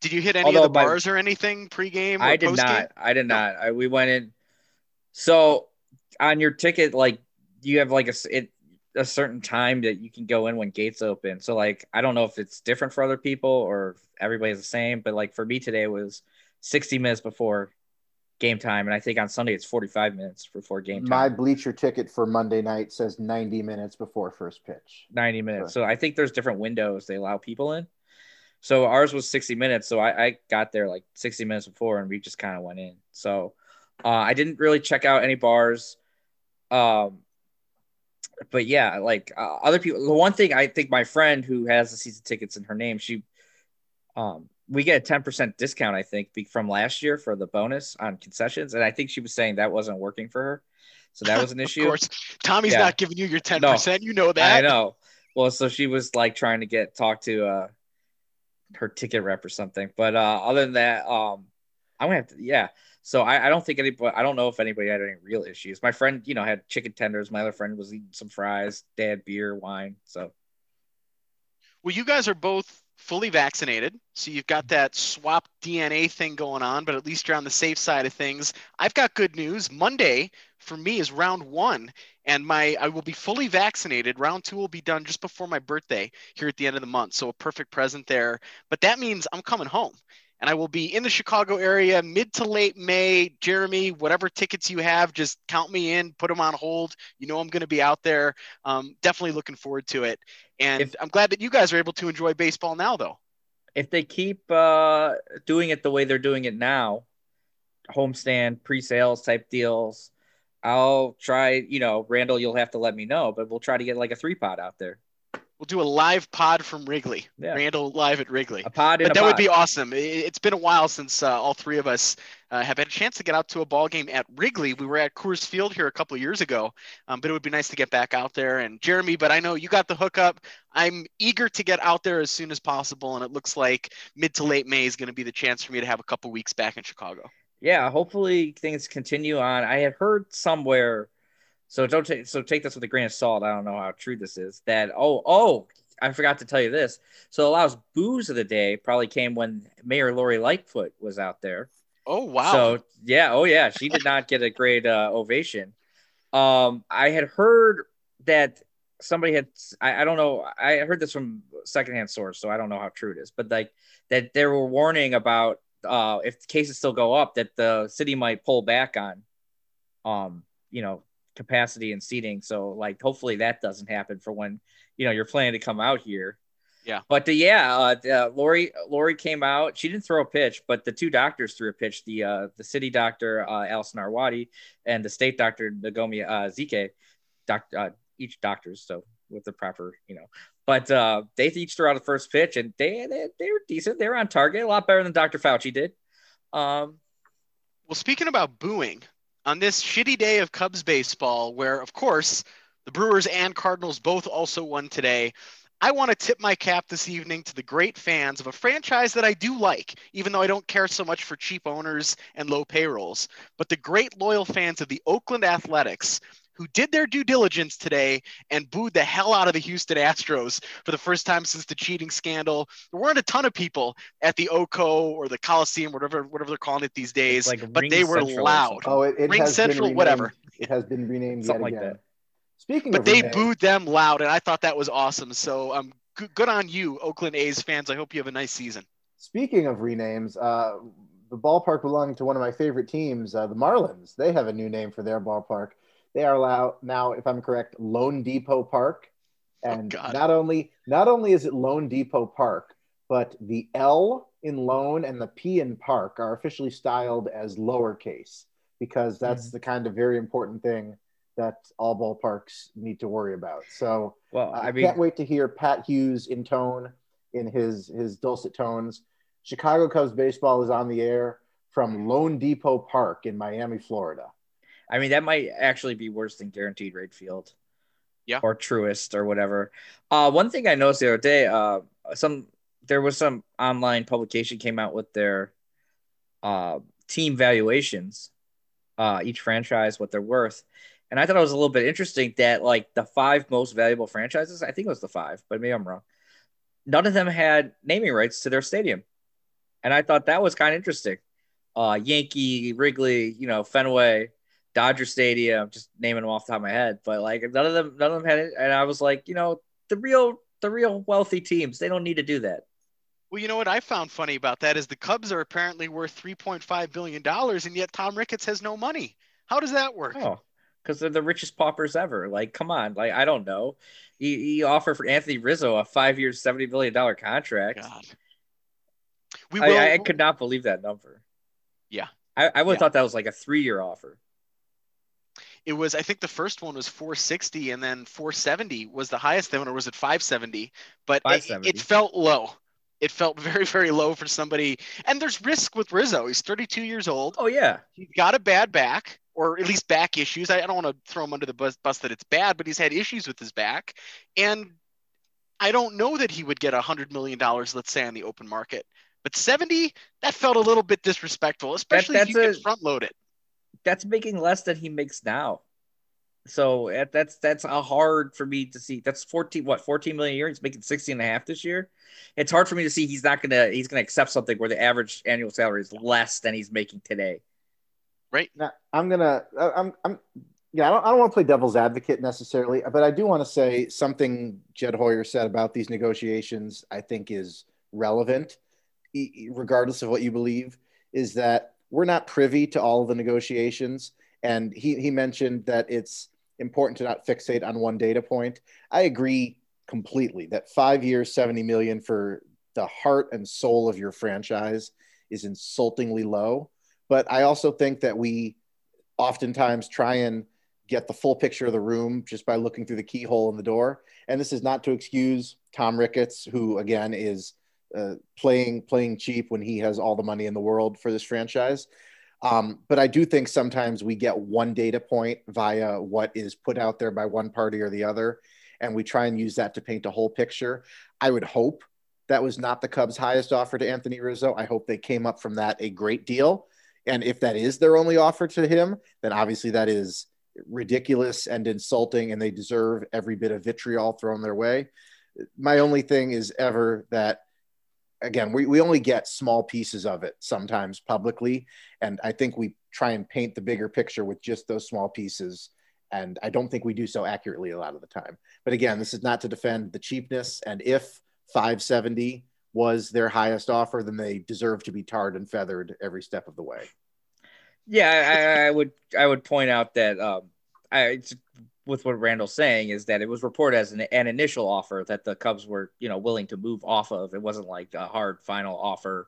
you hit any Although of the my- bars or anything pregame? Or I did postgame? not. I did No. not. I, we went in. So on your ticket, like you have like a s- it a certain time that you can go in when gates open. So like I don't know if it's different for other people or if everybody's the same, but like for me today it was 60 minutes before game time, and I think on Sunday it's 45 minutes before game time. My bleacher ticket for Monday night says 90 minutes before first pitch. 90 minutes. So I think there's different windows they allow people in. So ours was 60 minutes. So I, I got there like 60 minutes before and we just kind of went in. So uh, I didn't really check out any bars. Um, but yeah, like uh, other people, the one thing I think my friend who has the season tickets in her name, she, um, we get a 10% discount, I think, from last year for the bonus on concessions. And I think she was saying that wasn't working for her. So that was an issue. Of course, Tommy's Yeah. not giving you your ten percent. You know that. I know. Well, so she was like trying to get talk to uh her ticket rep or something. But uh other than that, um I'm gonna have to yeah. So I, I don't think anybody I don't know if anybody had any real issues. My friend, you know, had chicken tenders. My other friend was eating some fries. Had beer, wine. So Well, you guys are both fully vaccinated, so you've got that swap DNA thing going on, but at least you're on the safe side of things. I've got good news. Monday for me is round one, and my I will be fully vaccinated. Round two will be done just before my birthday here at the end of the month, so a perfect present there. But that means I'm coming home. And I will be in the Chicago area mid to late May. Jeremy, whatever tickets you have, just count me in, put them on hold. You know I'm going to be out there. Um, definitely looking forward to it. And If- I'm glad that you guys are able to enjoy baseball now, though. if they keep uh doing it the way they're doing it now, homestand, pre-sales type deals, I'll try, you know, Randall, you'll have to let me know, but we'll try to get like a three pot out there. We'll do a live pod from Wrigley. Yeah. Randall live at Wrigley. A pod But that would be awesome. It's been a while since uh, all three of us uh, have had a chance to get out to a ball game at Wrigley. We were at Coors Field here a couple of years ago, um, but it would be nice to get back out there. And Jeremy, but I know you got the hookup. I'm eager to get out there as soon as possible, and it looks like mid to late May is going to be the chance for me to have a couple weeks back in Chicago. yeah, hopefully things continue on. I had heard somewhere, so don't take so take this with a grain of salt. I don't know how true this is. That oh oh, I forgot to tell you this. So the Laos booze of the day probably came when Mayor Lori Lightfoot was out there. Oh wow! So yeah, oh yeah, she did not get a great uh, ovation. Um, I had heard that somebody had I, I don't know I heard this from secondhand source, so I don't know how true it is, but like that they were warning about uh if cases still go up that the city might pull back on um you know capacity and seating. So like hopefully that doesn't happen for when you know you're planning to come out here. Yeah. But the, yeah, uh, uh, Lori Lori came out. She didn't throw a pitch, but the two doctors threw a pitch. The uh, the city doctor uh, Allison Arwady and the state doctor Ngozi uh, Ezike, doc, uh, each doctors so with the proper you know. But uh, they each threw out the first pitch, and they, they they were decent. They were on target, a lot better than Dr. Fauci did. Um, Well, speaking about booing, on this shitty day of Cubs baseball, where of course the Brewers and Cardinals both also won today, I want to tip my cap this evening to the great fans of a franchise that I do like, even though I don't care so much for cheap owners and low payrolls, but the great loyal fans of the Oakland Athletics who did their due diligence today and booed the hell out of the Houston Astros for the first time since the cheating scandal. There weren't a ton of people at the Oco or the Coliseum, whatever whatever they're calling it these days, like but Ring they were Central loud. Oh, it, it Ring has Central, been renamed, whatever. It has been renamed Something yet like again. that. Speaking But of they renamed, booed them loud, and I thought that was awesome. So um, good, good on you, Oakland A's fans. I hope you have a nice season. Speaking of renames, uh, the ballpark belonging to one of my favorite teams, uh, the Marlins. They have a new name for their ballpark. They are now, if I'm correct, loanDepot Park. Oh, and God. not only not only is it loanDepot Park, but the L in Lone and the P in Park are officially styled as lowercase because that's hmm. the kind of very important thing that all ballparks need to worry about. So Well, I, I mean, can't wait to hear Pat Hughes in tone, in his his dulcet tones. Chicago Cubs baseball is on the air from hmm. loanDepot Park in Miami, Florida. I mean, that might actually be worse than guaranteed rate field. Yeah. Or Truist or whatever. Uh, one thing I noticed the other day, uh, some there was some online publication came out with their uh, team valuations uh, each franchise what they're worth. And I thought it was a little bit interesting that like the five most valuable franchises, I think it was the five, but maybe I'm wrong. None of them had naming rights to their stadium, and I thought that was kind of interesting. Uh, Yankee, Wrigley, you know, Fenway, Dodger Stadium, just naming them off the top of my head. But like none of them, none of them had it, and I was like, you know, the real, the real wealthy teams, they don't need to do that. Well, you know what I found funny about that is the Cubs are apparently worth 3.5 billion dollars, and yet Tom Ricketts has no money. How does that work? Oh, because they're the richest paupers ever. Like, come on, like I don't know. He, he offered for Anthony Rizzo a five-year, seventy million dollar contract. God. We will, I, I, could not believe that number. Yeah, I, I would have yeah. thought that was like a three-year offer. It was, I think the first one was 460, and then 470 was the highest then, or was it 570? But 570. It, it felt low it felt very very low for somebody and there's risk with rizzo he's 32 years old oh yeah he's got a bad back or at least back issues. I, I don't want to throw him under the bus, bus that it's bad, but he's had issues with his back. And I don't know that he would get a $100 million, let's say, on the open market. But 70, that felt a little bit disrespectful, especially that, if you a, can front load it. That's making less than he makes now. So eh, that's that's a hard for me to see. That's 14 what 14 million a year. He's making 60 and a half this year. It's hard for me to see he's not gonna he's gonna accept something where the average annual salary is less than he's making today right? Now, I'm gonna, uh, I'm, I'm, yeah, I don't, I don't want to play devil's advocate necessarily, but I do want to say something Jed Hoyer said about these negotiations. I think is relevant, regardless of what you believe. Is that we're not privy to all of the negotiations, and he he mentioned that it's important to not fixate on one data point. I agree completely that five years, 70 million for the heart and soul of your franchise is insultingly low. But I also think that we oftentimes try and get the full picture of the room just by looking through the keyhole in the door. And this is not to excuse Tom Ricketts, who again is uh, playing playing cheap when he has all the money in the world for this franchise. Um, but I do think sometimes we get one data point via what is put out there by one party or the other, and we try and use that to paint a whole picture. I would hope that was not the Cubs' highest offer to Anthony Rizzo. I hope they came up from that a great deal. And if that is their only offer to him, then obviously that is ridiculous and insulting, and they deserve every bit of vitriol thrown their way. My only thing is ever that, again, we, we only get small pieces of it sometimes publicly. And I think we try and paint the bigger picture with just those small pieces. And I don't think we do so accurately a lot of the time. But again, this is not to defend the cheapness. And if 570 was their highest offer, then they deserve to be tarred and feathered every step of the way. Yeah, I, I would I would point out that um, I with what Randall's saying is that it was reported as an, an initial offer that the Cubs were you know willing to move off of. It wasn't like a hard final offer,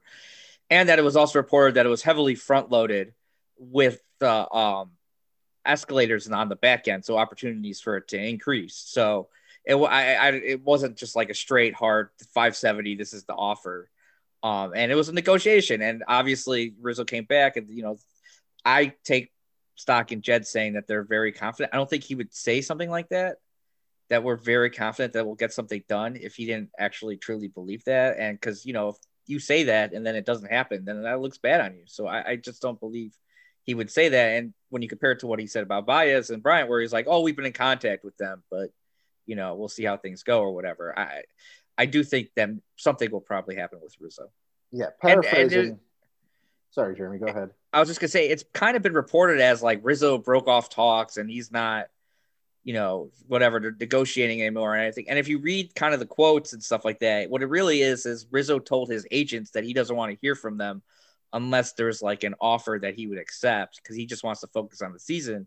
and that it was also reported that it was heavily front loaded with the um, escalators and on the back end, so opportunities for it to increase. So it I, I it wasn't just like a straight hard 570. This is the offer. Um, and it was a negotiation, and obviously Rizzo came back, and you know I take stock in Jed saying that they're very confident. I don't think he would say something like that. That we're very confident that we'll get something done if he didn't actually truly believe that. And because you know, if you say that and then it doesn't happen, then that looks bad on you. So I, I just don't believe he would say that. And when you compare it to what he said about Baez and Bryant, where he's like, "Oh, we've been in contact with them, but you know, we'll see how things go or whatever." I I do think that something will probably happen with Rizzo. Yeah, paraphrasing. And, and Sorry, Jeremy, go ahead. I was just gonna say it's kind of been reported as like Rizzo broke off talks and he's not, you know, whatever negotiating anymore or anything. And if you read kind of the quotes and stuff like that, what it really is is Rizzo told his agents that he doesn't want to hear from them unless there's like an offer that he would accept because he just wants to focus on the season.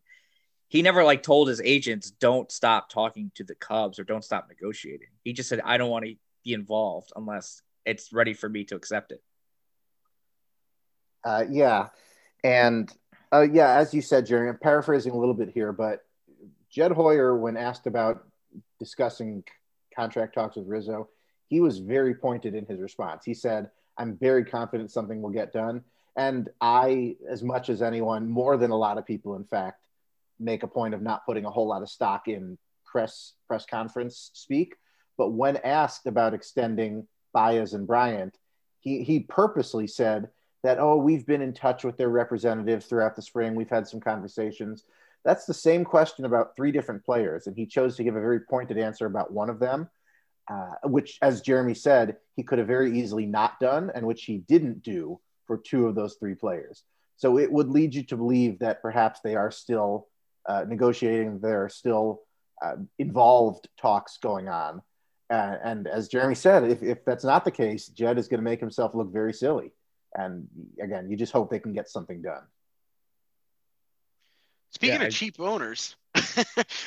He never like told his agents don't stop talking to the Cubs or don't stop negotiating. He just said I don't want to be involved unless it's ready for me to accept it. Uh, yeah, and uh, yeah, as you said, Jerry, I'm paraphrasing a little bit here, but Jed Hoyer, when asked about discussing contract talks with Rizzo, he was very pointed in his response. He said, "I'm very confident something will get done." And I, as much as anyone, more than a lot of people, in fact, make a point of not putting a whole lot of stock in press press conference speak. But when asked about extending Baez and Bryant, he he purposely said that, oh, we've been in touch with their representatives throughout the spring. We've had some conversations. That's the same question about three different players. And he chose to give a very pointed answer about one of them, uh, which, as Jeremy said, he could have very easily not done, and which he didn't do for two of those three players. So it would lead you to believe that perhaps they are still uh, negotiating, there are still uh, involved talks going on. And as Jeremy said, if, if that's not the case, Jed is going to make himself look very silly. And again, you just hope they can get something done. Speaking yeah, of I... cheap owners,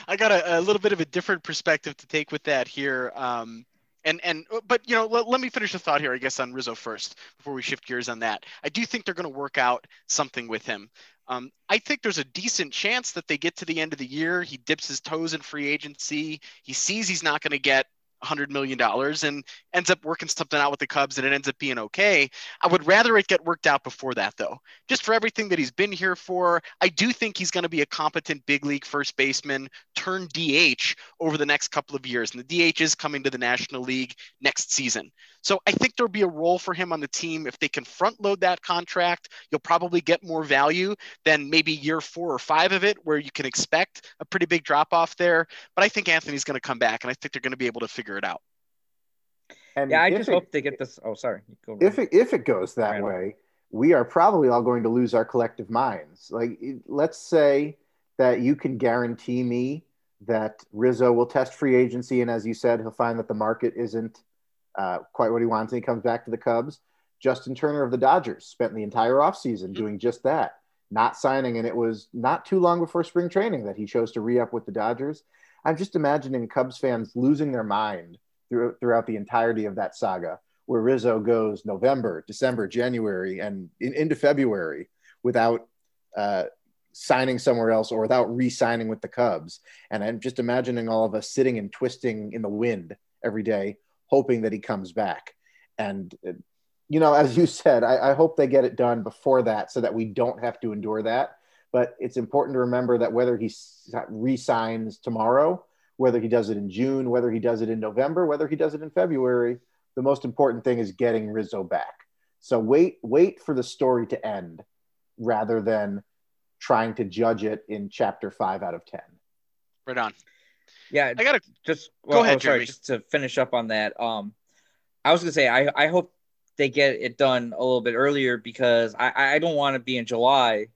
I got a, a, little bit of a different perspective to take with that here. Um, and and but you know let, let, me finish the thought here i guess on rizzo first before we shift gears on that i do think they're going to work out something with him um, i think there's a decent chance that they get to the end of the year he dips his toes in free agency he sees he's not going to get hundred million dollars and ends up working something out with the Cubs and it ends up being okay. I would rather it get worked out before that though. Just for everything that he's been here for, I do think he's going to be a competent big league first baseman, turn DH over the next couple of years. And the DH is coming to the National League next season. So I think there'll be a role for him on the team. If they can front load that contract, you'll probably get more value than maybe year four or five of it, where you can expect a pretty big drop off there. But I think Anthony's going to come back, and I think they're going to be able to figure it out. And yeah, I just it, hope they get this. Oh, sorry. if it, if it goes that right. way, we are probably all going to lose our collective minds. Like, let's say that you can guarantee me that Rizzo will test free agency, and as you said, he'll find that the market isn't uh, quite what he wants, and he comes back to the Cubs. Justin Turner of the Dodgers spent the entire offseason mm-hmm. doing just that, not signing. And it was not too long before spring training that he chose to re up with the Dodgers. I'm just imagining Cubs fans losing their mind through, throughout the entirety of that saga, where Rizzo goes November, December, January, and in, into February without uh, signing somewhere else or without re signing with the Cubs. And I'm just imagining all of us sitting and twisting in the wind every day, hoping that he comes back. And, uh, you know, as you said, I, I hope they get it done before that so that we don't have to endure that. But it's important to remember that whether he resigns tomorrow, whether he does it in June, whether he does it in November, whether he does it in February, the most important thing is getting Rizzo back. So wait, wait for the story to end rather than trying to judge it in chapter five out of 10. Right on. Yeah, I gotta just well, go ahead, oh, sorry, Jeremy. Just to finish up on that, um, I was gonna say I I hope they get it done a little bit earlier because I I don't want to be in July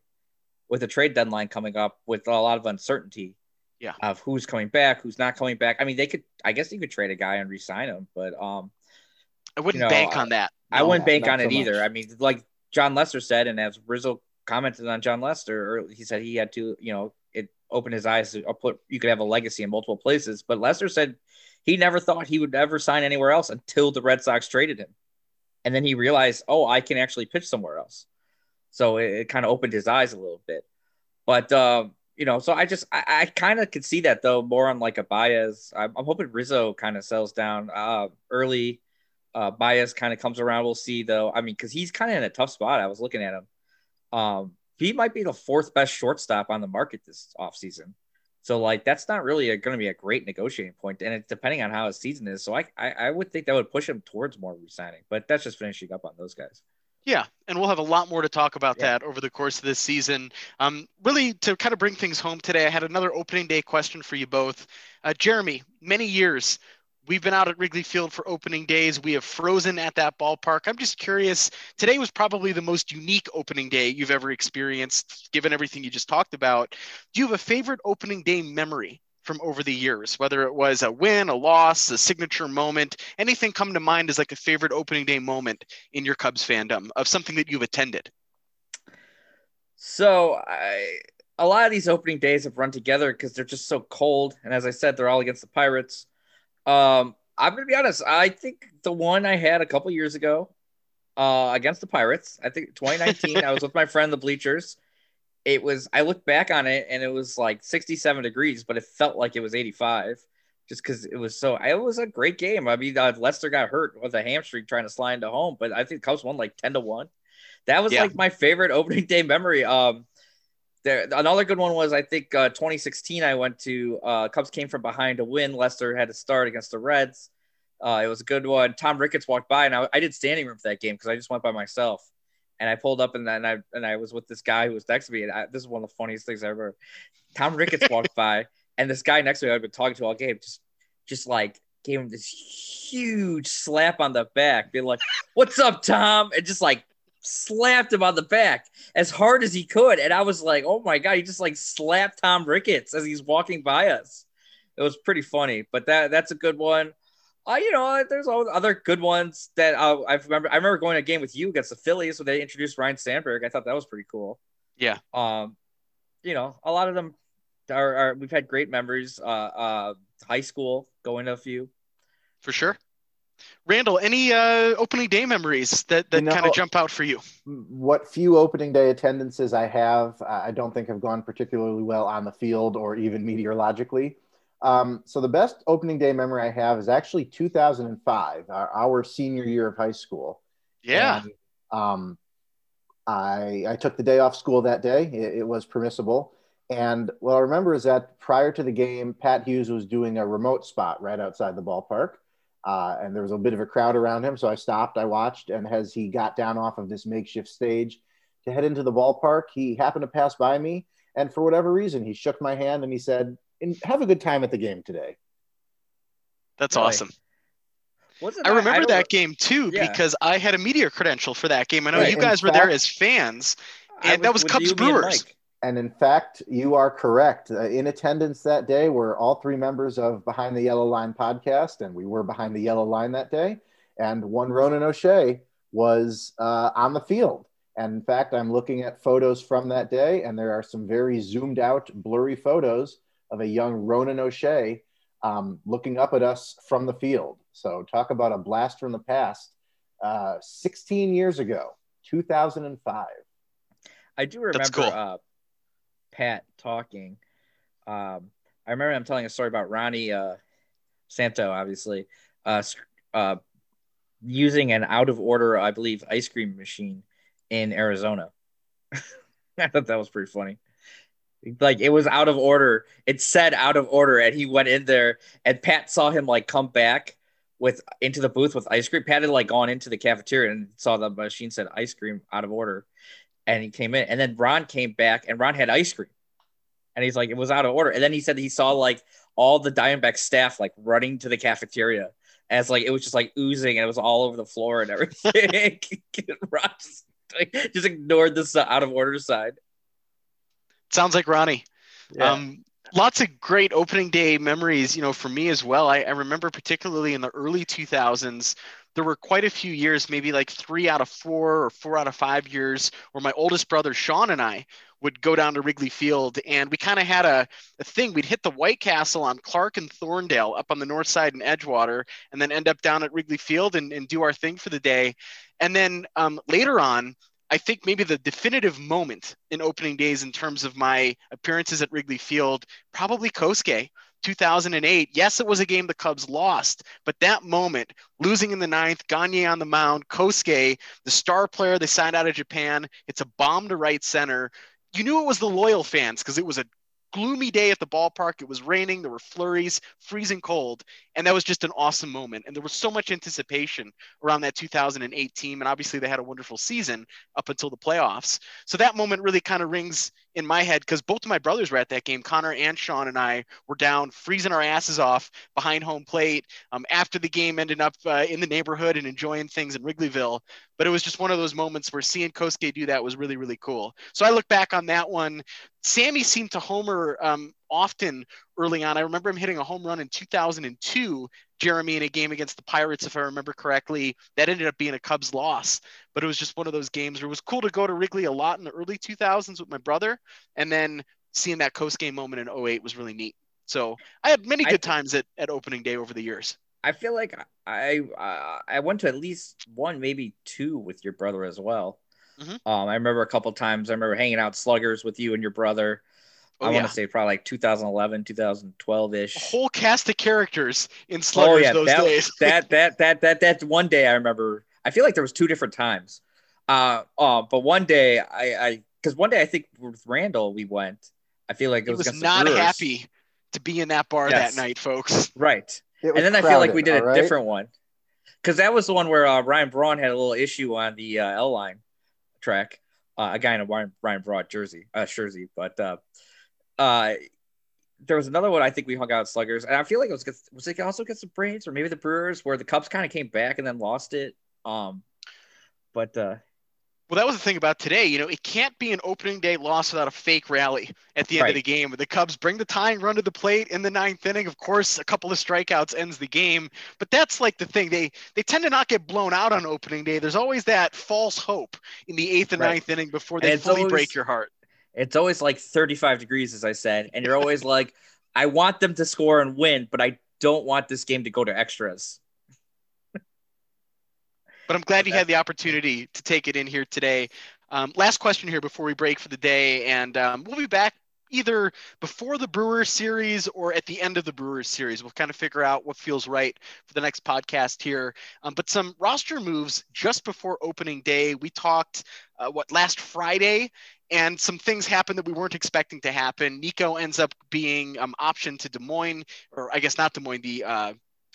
with a trade deadline coming up with a lot of uncertainty. Yeah. Of who's coming back, who's not coming back. I mean, they could. I guess you could trade a guy and resign him, but um, I wouldn't you know, bank on that. No, I wouldn't bank on so it either. Much. I mean, like Jon Lester said, and as Rizzo commented on Jon Lester, he said he had to, you know, it opened his eyes to put you could have a legacy in multiple places. But Lester said he never thought he would ever sign anywhere else until the Red Sox traded him. And then he realized, oh, I can actually pitch somewhere else. So it, it kind of opened his eyes a little bit. But um, you know, so I just I, I kind of could see that though more on like a Baez. I'm, I'm hoping Rizzo kind of sells down uh, early. Uh, kind of comes around. We'll see though. I mean, because he's kind of in a tough spot. I was looking at him. Um, he might be the fourth best shortstop on the market this offseason. So like that's not really going to be a great negotiating point, and it's depending on how his season is. So I, I, I would think that would push him towards more resigning, but that's just finishing up on those guys. Yeah, and we'll have a lot more to talk about yeah. that over the course of this season. Um, really, to kind of bring things home today, I had another opening day question for you both. Uh, Jeremy, many years We've been out at Wrigley Field for opening days. We have frozen at that ballpark. I'm just curious. Today was probably the most unique opening day you've ever experienced, given everything you just talked about. Do you have a favorite opening day memory from over the years, whether it was a win, a loss, a signature moment, anything come to mind as like a favorite opening day moment in your Cubs fandom of something that you've attended? So I a lot of these opening days have run together because they're just so cold. And as I said, they're all against the Pirates. Um, I'm gonna be honest. I think the one I had a couple years ago, uh, against the Pirates. I think 2019. I was with my friend the bleachers. It was. I looked back on it and it was like 67 degrees, but it felt like it was 85, just because it was so. It was a great game. I mean, uh, Lester got hurt with a hamstring trying to slide into home, but I think Cubs won like 10 to one. That was yeah. like my favorite opening day memory. Um, there another good one was I think uh, 2016. I went to uh, Cubs came from behind to win. Lester had to start against the Reds. Uh, it was a good one. Tom Ricketts walked by, and I, I did standing room for that game because I just went by myself. And I pulled up and then I and I was with this guy who was next to me, and I, this is one of the funniest things I ever. Tom Ricketts walked by, and this guy next to me I've been talking to all game just just like gave him this huge slap on the back, being like, "What's up, Tom?" and just like slapped him on the back as hard as he could, and I was like, "Oh my god!" He just like slapped Tom Ricketts as he's walking by us. It was pretty funny, but that that's a good one. Uh, you know, there's all other good ones that uh, I remember. I remember going to a game with you against the Phillies when they introduced Ryne Sandberg. I thought that was pretty cool. Yeah. Um, you know, a lot of them are, are we've had great memories. Uh, uh, high school going to a few. For sure. Randall, any uh, opening day memories that, that You know- kind of jump out for you? what few opening day attendances I have, uh, I don't think have gone particularly well on the field or even meteorologically. Um, so the best opening day memory I have is actually 2005, our, our senior year of high school. Yeah. And, um, I, I took the day off school that day. It, it was permissible. And what I remember is that prior to the game, Pat Hughes was doing a remote spot right outside the ballpark. Uh, and there was a bit of a crowd around him. So I stopped, I watched, and as he got down off of this makeshift stage to head into the ballpark, he happened to pass by me. And for whatever reason, he shook my hand and he said, "And Have a good time at the game today. That's Really? awesome. Wasn't I remember don't- that game too Yeah. because I had a media credential for that game. I know Right, you in guys were there as fans. I and that was Cubs you, me, and Brewers. And in fact, you are correct. Uh, in attendance that day were all three members of Behind the Yellow Line podcast, and we were behind the yellow line that day. And one Ronan O'Shea was uh, on the field. And in fact, I'm looking at photos from that day, and there are some very zoomed out, blurry photos of a young Ronan O'Shea um, looking up at us from the field. So, talk about a blast from the past. Uh, 16 years ago, 2005. I do remember cool. uh, Pat talking. Um, I remember him telling a story about Ronnie uh, Santo, obviously, uh, uh, using an out of order, I believe, ice cream machine in Arizona. I thought that was pretty funny. Like it was out of order. It said out of order, and he went in there, and Pat saw him like come back with into the booth with ice cream. Pat had like gone into the cafeteria and saw the machine said ice cream out of order, and he came in. And then Ron came back, and Ron had ice cream, and he's like, it was out of order. And then he said he saw like all the Diamondback staff like running to the cafeteria, as like it was just like oozing, and it was all over the floor and everything. Ron just, like, just ignored this out of order side. Sounds like Ronnie. Yeah. Um, lots of great opening day memories, you know, for me as well. I, I remember particularly in the early 2000s, there were quite a few years, maybe like three out of four or four out of five years, where my oldest brother Sean and I would go down to Wrigley Field, and we kind of had a, a thing. We'd hit the White Castle on Clark and Thorndale up on the north side in Edgewater, and then end up down at Wrigley Field and, and do our thing for the day. And then um, later on, I think maybe the definitive moment in opening days in terms of my appearances at Wrigley Field, probably Kosuke, 2008. Yes, it was a game the Cubs lost, but that moment, losing in the ninth, Gagne on the mound, Kosuke, the star player they signed out of Japan, it's a bomb to right center. You knew it was the loyal fans because it was a gloomy day at the ballpark. It was raining, there were flurries, freezing cold, and that was just an awesome moment. And there was so much anticipation around that 2008 team, and obviously they had a wonderful season up until the playoffs. So that moment really kind of rings in my head because both of my brothers were at that game. Connor and Sean and I were down freezing our asses off behind home plate um, after the game, ending up uh, in the neighborhood and enjoying things in Wrigleyville. But it was just one of those moments where seeing Kosuke do that was really, really cool. So I look back on that one. Sammy seemed to homer um, often early on. I remember him hitting a home run in 2002, Jeremy, in a game against the Pirates, if I remember correctly. That ended up being a Cubs loss, but it was just one of those games where it was cool to go to Wrigley a lot in the early 2000s with my brother, and then seeing that Coast game moment in 08 was really neat. So I had many I- good times at, at opening day over the years. I feel like I uh, I went to at least one, maybe two with your brother as well. Mhm. Um, I remember a couple times. I remember hanging out sluggers with you and your brother. Oh, I yeah. want to say probably like 2011, 2012 ish. whole cast of characters in Sluggers Oh yeah, those that, days. that that that that that one day I remember. I feel like there was two different times. Uh, uh but one day I I because one day I think with Randall we went. I feel like it he was, was not happy to be in that bar Yes. that night, folks. right? And then I feel like we did a all right? different one because that was the one where uh, Ryan Braun had a little issue on the uh, L line track. Uh, a guy in a Ryan, Ryan Braun jersey, uh, jersey, but uh, there was another one I think we hung out sluggers, and I feel like it was was it also against the Braves or maybe the Brewers where the Cubs kind of came back and then lost it. Um, but uh, well, that was the thing about today. You know, it can't be an opening day loss without a fake rally at the end right. of the game. The Cubs bring the tying run to the plate in the ninth inning. Of course, a couple of strikeouts ends the game. But that's like the thing. They they tend to not get blown out on opening day. There's always that false hope in the eighth and right. ninth inning before they fully always, break your heart. It's always like 35 degrees, as I said, and you're always like, I want them to score and win, but I don't want this game to go to extras. But I'm glad you had the opportunity to take it in here today. Um, last question here before we break for the day, and um, we'll be back either before the Brewers series or at the end of the Brewers series. We'll kind of figure out what feels right for the next podcast here. Um, but some roster moves just before opening day. We talked uh, what last Friday, and some things happen that we weren't expecting to happen. Nico ends up being um, optioned to Des Moines, or I guess not Des Moines, the uh,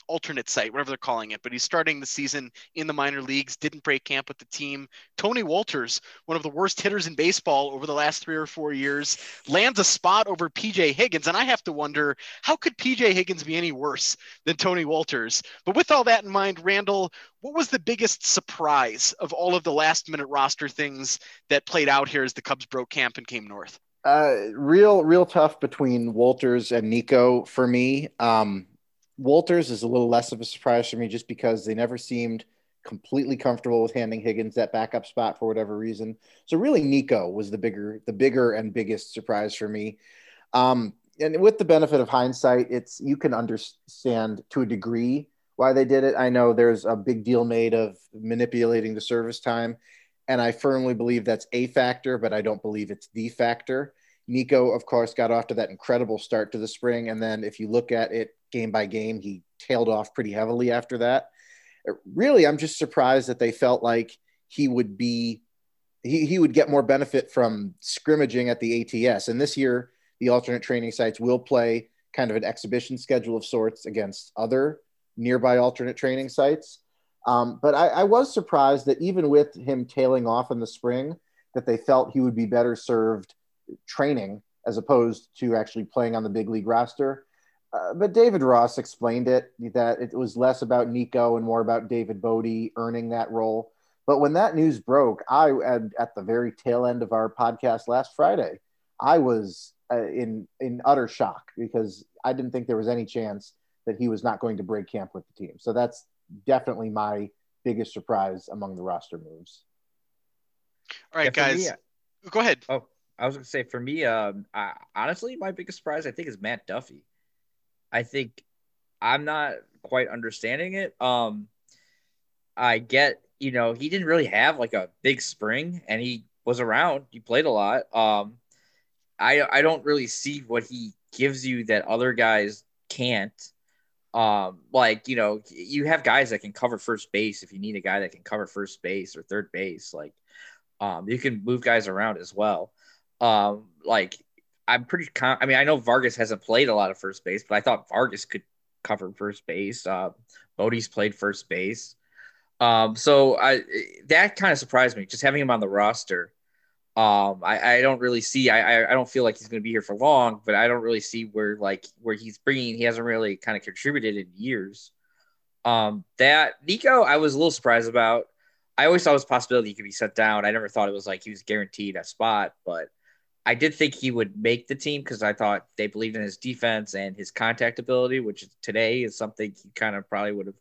alternate site, whatever they're calling it. But he's starting the season in the minor leagues, didn't break camp with the team. Tony Wolters, one of the worst hitters in baseball over the last three or four years, lands a spot over PJ Higgins. And I have to wonder, how could PJ Higgins be any worse than Tony Wolters? But with all that in mind, Randall, what was the biggest surprise of all of the last minute roster things that played out here as the Cubs broke camp and came north? Uh, real, real tough between Wolters and Nico for me. Um, Wolters is a little less of a surprise for me just because they never seemed completely comfortable with handing Higgins that backup spot for whatever reason. So really Nico was the bigger the bigger and biggest surprise for me. Um, and with the benefit of hindsight, it's you can understand to a degree why they did it. I know there's a big deal made of manipulating the service time, and I firmly believe that's a factor, but I don't believe it's the factor. Nico, of course, got off to that incredible start to the spring, and then if you look at it game by game. He tailed off pretty heavily after that. Really, I'm just surprised that they felt like he would be he, he would get more benefit from scrimmaging at the ATS. And this year, the alternate training sites will play kind of an exhibition schedule of sorts against other nearby alternate training sites. Um, but I, I, was surprised that even with him tailing off in the spring, that they felt he would be better served training as opposed to actually playing on the big league roster. Uh, but David Ross explained it that it was less about Nico and more about David Bote earning that role. But when that news broke, I at, at the very tail end of our podcast last Friday, I was uh, in in utter shock because I didn't think there was any chance that he was not going to break camp with the team. So that's definitely my biggest surprise among the roster moves. All right, yeah, guys, me, go ahead. Oh, I was going to say for me, um, I, honestly, my biggest surprise I think is Matt Duffy. I think I'm not quite understanding it. Um, I get, you know, he didn't really have like a big spring and he was around, he played a lot. Um, I, I don't really see what he gives you that other guys can't. Um, like, you know, you have guys that can cover first base if you need a guy that can cover first base or third base. Like, um, you can move guys around as well. Um, like I'm pretty. I mean, I know Vargas hasn't played a lot of first base, but I thought Vargas could cover first base. Uh, Bote's played first base. Um, so I that kind of surprised me just having him on the roster. Um, I, I don't really see. I, I don't feel like he's going to be here for long, but I don't really see where like where he's bringing. He hasn't really kind of contributed in years. Um, that Nico, I was a little surprised about. I always thought it was a possibility he could be sent down. I never thought it was like he was guaranteed a spot, but I did think he would make the team because I thought they believed in his defense and his contact ability, which today is something he kind of probably would have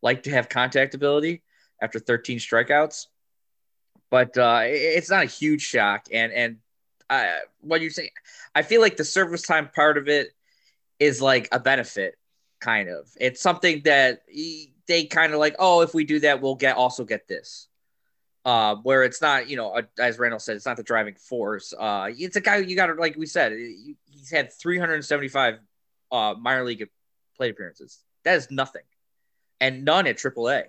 liked to have contact ability after 13 strikeouts. But uh, it's not a huge shock. And and uh, what you say, I feel like the service time part of it is like a benefit, kind of. It's something that he, they kind of like, oh, if we do that, we'll get also get this uh, where it's not, you know, as Randall said, it's not the driving force. Uh, it's a guy you got to, like we said, he's had 375 uh, minor league plate appearances. That is nothing, and none at AAA.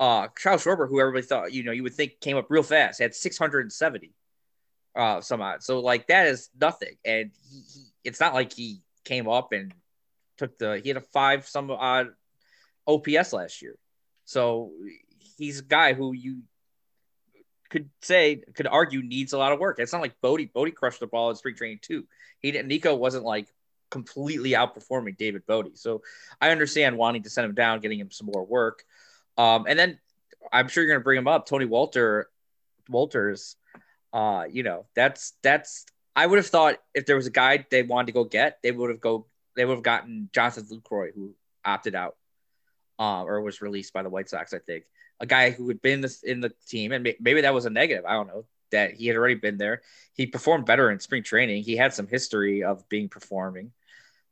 Uh, Charles Schwarber, who everybody thought, you know, you would think came up real fast, had 670 uh, some odd. So like that is nothing, and he, he, it's not like he came up and took the he had a five some odd OPS last year. So he's a guy who you could say could argue needs a lot of work. It's not like Bote. Bote crushed the ball in spring training too. He didn't. Nico wasn't like completely outperforming David Bote. So I understand wanting to send him down, getting him some more work. Um, and then I'm sure you're going to bring him up, Tony Walter, Wolters. Uh, you know, that's that's. I would have thought if there was a guy they wanted to go get, they would have go. They would have gotten Jonathan Lucroy, who opted out, uh, or was released by the White Sox. I think a guy who had been in the team, and maybe that was a negative. I don't know that he had already been there. He performed better in spring training. He had some history of being performing.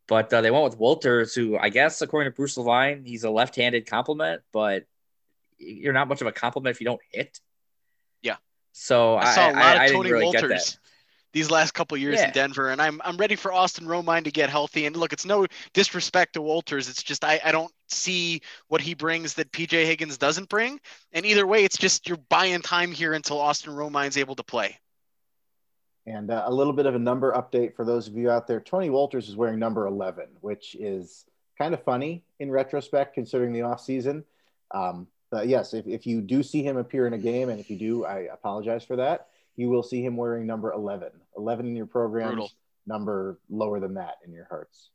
But uh, they went with Wolters, who I guess, according to Bruce Levine, he's a left-handed compliment, but you're not much of a compliment if you don't hit. Yeah. So I saw a lot I, of Tony really Wolters these last couple years yeah. in Denver, and I'm I'm ready for Austin Romine to get healthy. And look, it's no disrespect to Wolters. It's just I, I don't see what he brings that PJ Higgins doesn't bring. And either way, it's just you're buying time here until Austin Romine's able to play. And uh, a little bit of a number update for those of you out there. Tony Wolters is wearing number 11, which is kind of funny in retrospect, considering the offseason. Um, but yes, if, if you do see him appear in a game, and if you do, I apologize for that, you will see him wearing number 11. 11 in your program, number lower than that in your hearts.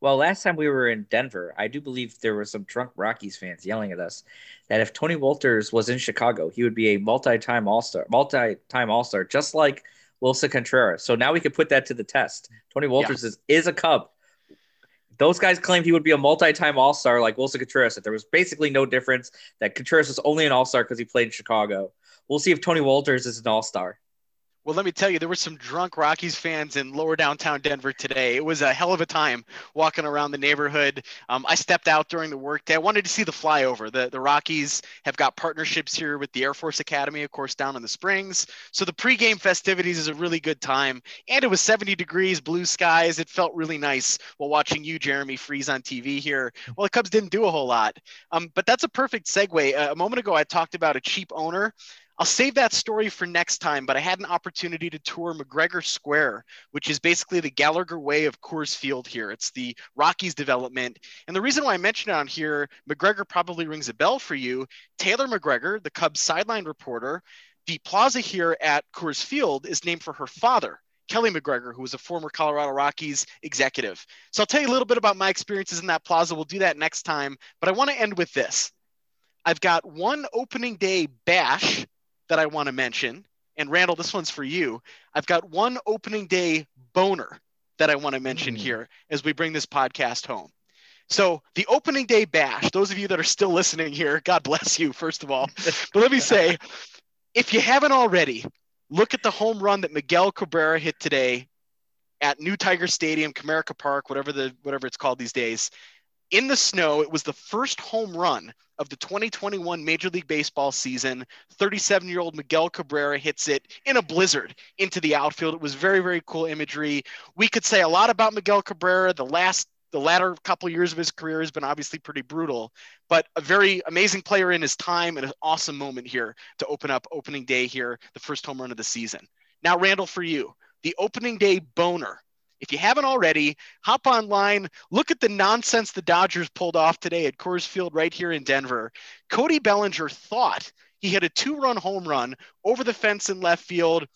Well, last time we were in Denver, I do believe there were some drunk Rockies fans yelling at us that if Tony Wolters was in Chicago, he would be a multi-time All-Star, multi-time All-Star, just like – Willson Contreras. So now we can put that to the test. Tony Wolters yeah. is, is a Cub. Those guys claimed he would be a multi-time All-Star like Willson Contreras. That there was basically no difference. That Contreras was only an All-Star because he played in Chicago. We'll see if Tony Wolters is an All-Star. Well, let me tell you, there were some drunk Rockies fans in lower downtown Denver today. It was a hell of a time walking around the neighborhood. Um, I stepped out during the workday. I wanted to see the flyover. The, the Rockies have got partnerships here with the Air Force Academy, of course, down in the Springs. So the pregame festivities is a really good time. And it was 70 degrees, blue skies. It felt really nice while watching you, Jeremy, freeze on TV here. Well, the Cubs didn't do a whole lot. Um, but that's a perfect segue. Uh, a moment ago, I talked about a cheap owner. I'll save that story for next time, but I had an opportunity to tour McGregor Square, which is basically the Gallagher way of Coors Field here. It's the Rockies development. And the reason why I mention it on here, McGregor probably rings a bell for you. Taylor McGregor, the Cubs sideline reporter, the plaza here at Coors Field is named for her father. Kelly McGregor, who was a former Colorado Rockies executive. So I'll tell you a little bit about my experiences in that plaza. We'll do that next time. But I want to end with this. I've got one opening day bash that I want to mention. And Randall, this one's for you. I've got one opening day boner that I want to mention mm. here as we bring this podcast home. So, the opening day bash, those of you that are still listening here, God bless you, first of all. but let me say, if you haven't already, look at the home run that Miguel Cabrera hit today at New Tiger Stadium, Comerica Park, whatever the whatever it's called these days in the snow. It was the first home run of the 2021 Major League Baseball season. 37 year old Miguel Cabrera hits it in a blizzard into the outfield. It was very, very cool imagery. We could say a lot about Miguel Cabrera. The last the latter couple years of his career has been obviously pretty brutal, but a very amazing player in his time and an awesome moment here to open up opening day here, the first home run of the season. Now, Randall, for you, the opening day boner if you haven't already, hop online, look at the nonsense the Dodgers pulled off today at Coors Field right here in Denver. Cody Bellinger thought he had a two run home run over the fence in left field,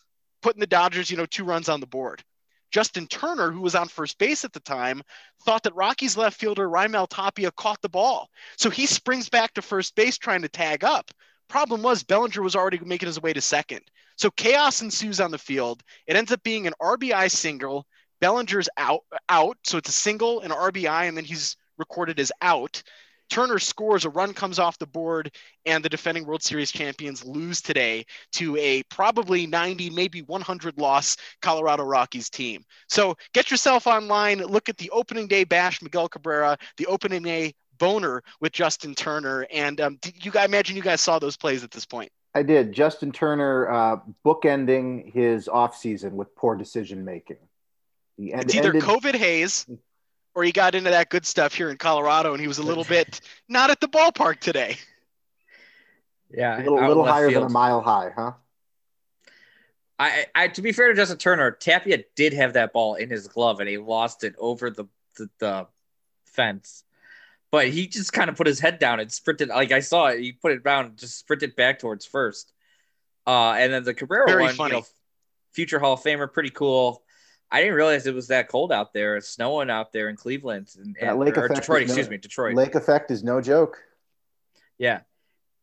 putting the Dodgers, you know, two runs on the board. Justin Turner, who was on first base at the time, thought that Rockies left fielder Raimel Tapia caught the ball. So he springs back to first base trying to tag up. Problem was, Bellinger was already making his way to second. So chaos ensues on the field. It ends up being an RBI single Bellinger's out, out, so it's a single, an RBI, and then he's recorded as out. Turner scores, a run comes off the board, and the defending World Series champions lose today to a probably 90, maybe 100 loss Colorado Rockies team. So get yourself online, look at the opening day bash, Miguel Cabrera, the opening day boner with Justin Turner, and um, you guys imagine you guys saw those plays at this point. I did. Justin Turner uh, bookending his offseason with poor decision making. End, it's either ended... COVID haze or he got into that good stuff here in Colorado and he was a little bit not at the ballpark today. Yeah, a little, little higher field. than a mile high, huh? I, I, to be fair to Justin Turner, Tapia did have that ball in his glove and he lost it over the, the, the fence. But he just kind of put his head down and sprinted. Like I saw it, he put it down, just sprinted back towards first. Uh, and then the Cabrera Very one, funny. you know, future Hall of Famer, pretty cool. I didn't realize it was that cold out there. It's snowing out there in Cleveland and, and lake or effect Detroit. no- Excuse me, Detroit. Lake effect is no joke. Yeah,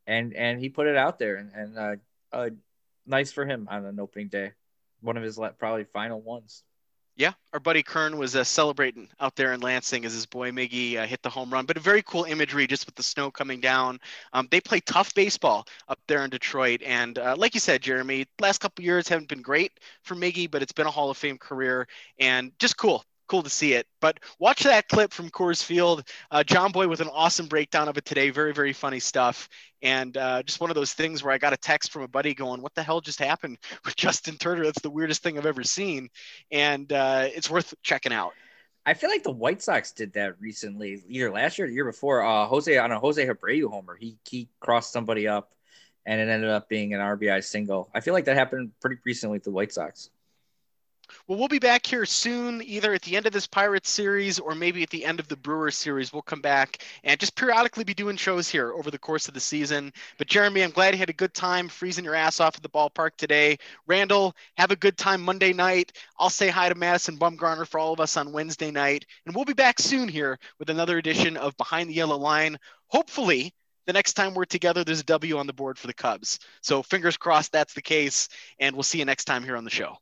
and and he put it out there, and and uh, uh, nice for him on an opening day, one of his probably final ones. Yeah, our buddy Kern was uh, celebrating out there in Lansing as his boy Miggy uh, hit the home run. But a very cool imagery just with the snow coming down. Um, they play tough baseball up there in Detroit, and uh, like you said, Jeremy, last couple years haven't been great for Miggy, but it's been a Hall of Fame career, and just cool. Cool to see it. But watch that clip from Coors Field. Uh, John Boy with an awesome breakdown of it today. Very, very funny stuff. And uh, just one of those things where I got a text from a buddy going, What the hell just happened with Justin Turner? That's the weirdest thing I've ever seen. And uh, it's worth checking out. I feel like the White Sox did that recently, either last year or the year before. Uh, Jose on a Jose Abreu homer, he he crossed somebody up, and it ended up being an RBI single. I feel like that happened pretty recently with the White Sox. Well, we'll be back here soon, either at the end of this Pirates series or maybe at the end of the Brewers series. We'll come back and just periodically be doing shows here over the course of the season. But Jeremy, I'm glad you had a good time freezing your ass off at the ballpark today. Randall, have a good time Monday night. I'll say hi to Madison Bumgarner for all of us on Wednesday night. And we'll be back soon here with another edition of Behind the Yellow Line. Hopefully, the next time we're together, there's a W on the board for the Cubs. So fingers crossed that's the case. And we'll see you next time here on the show.